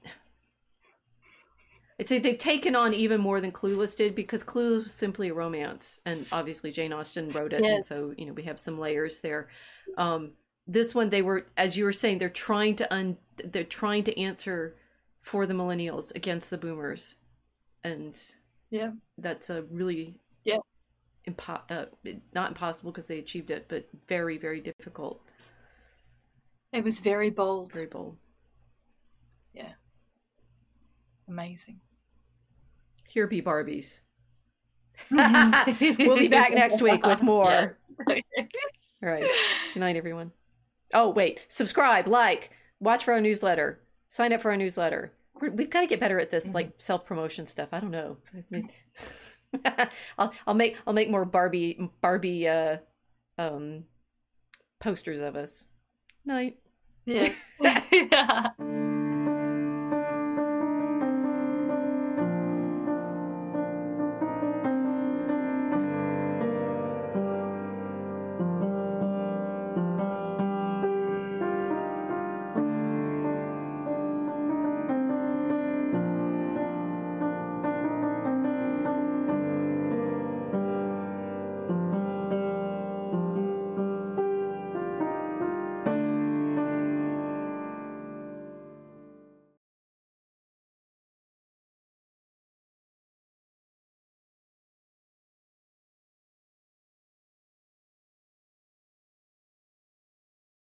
I'd say they've taken on even more than Clueless did because Clueless was simply a romance, and obviously Jane Austen wrote it, yes. and so you know we have some layers there. Um, this one, they were, as you were saying, they're trying to un, they're trying to answer for the millennials against the boomers, and yeah, that's a really yeah, impo- uh, not impossible because they achieved it, but very very difficult it was very bold. Very bold. Yeah. Amazing. Here be Barbies. we'll be back next week with more. Yeah. All right. Good night, everyone. Oh, wait. Subscribe, like, watch for our newsletter, sign up for our newsletter. we have got to get better at this, mm-hmm. like self promotion stuff. I don't know. I'll I'll make I'll make more Barbie Barbie uh, um, posters of us. Night. Yes. yeah.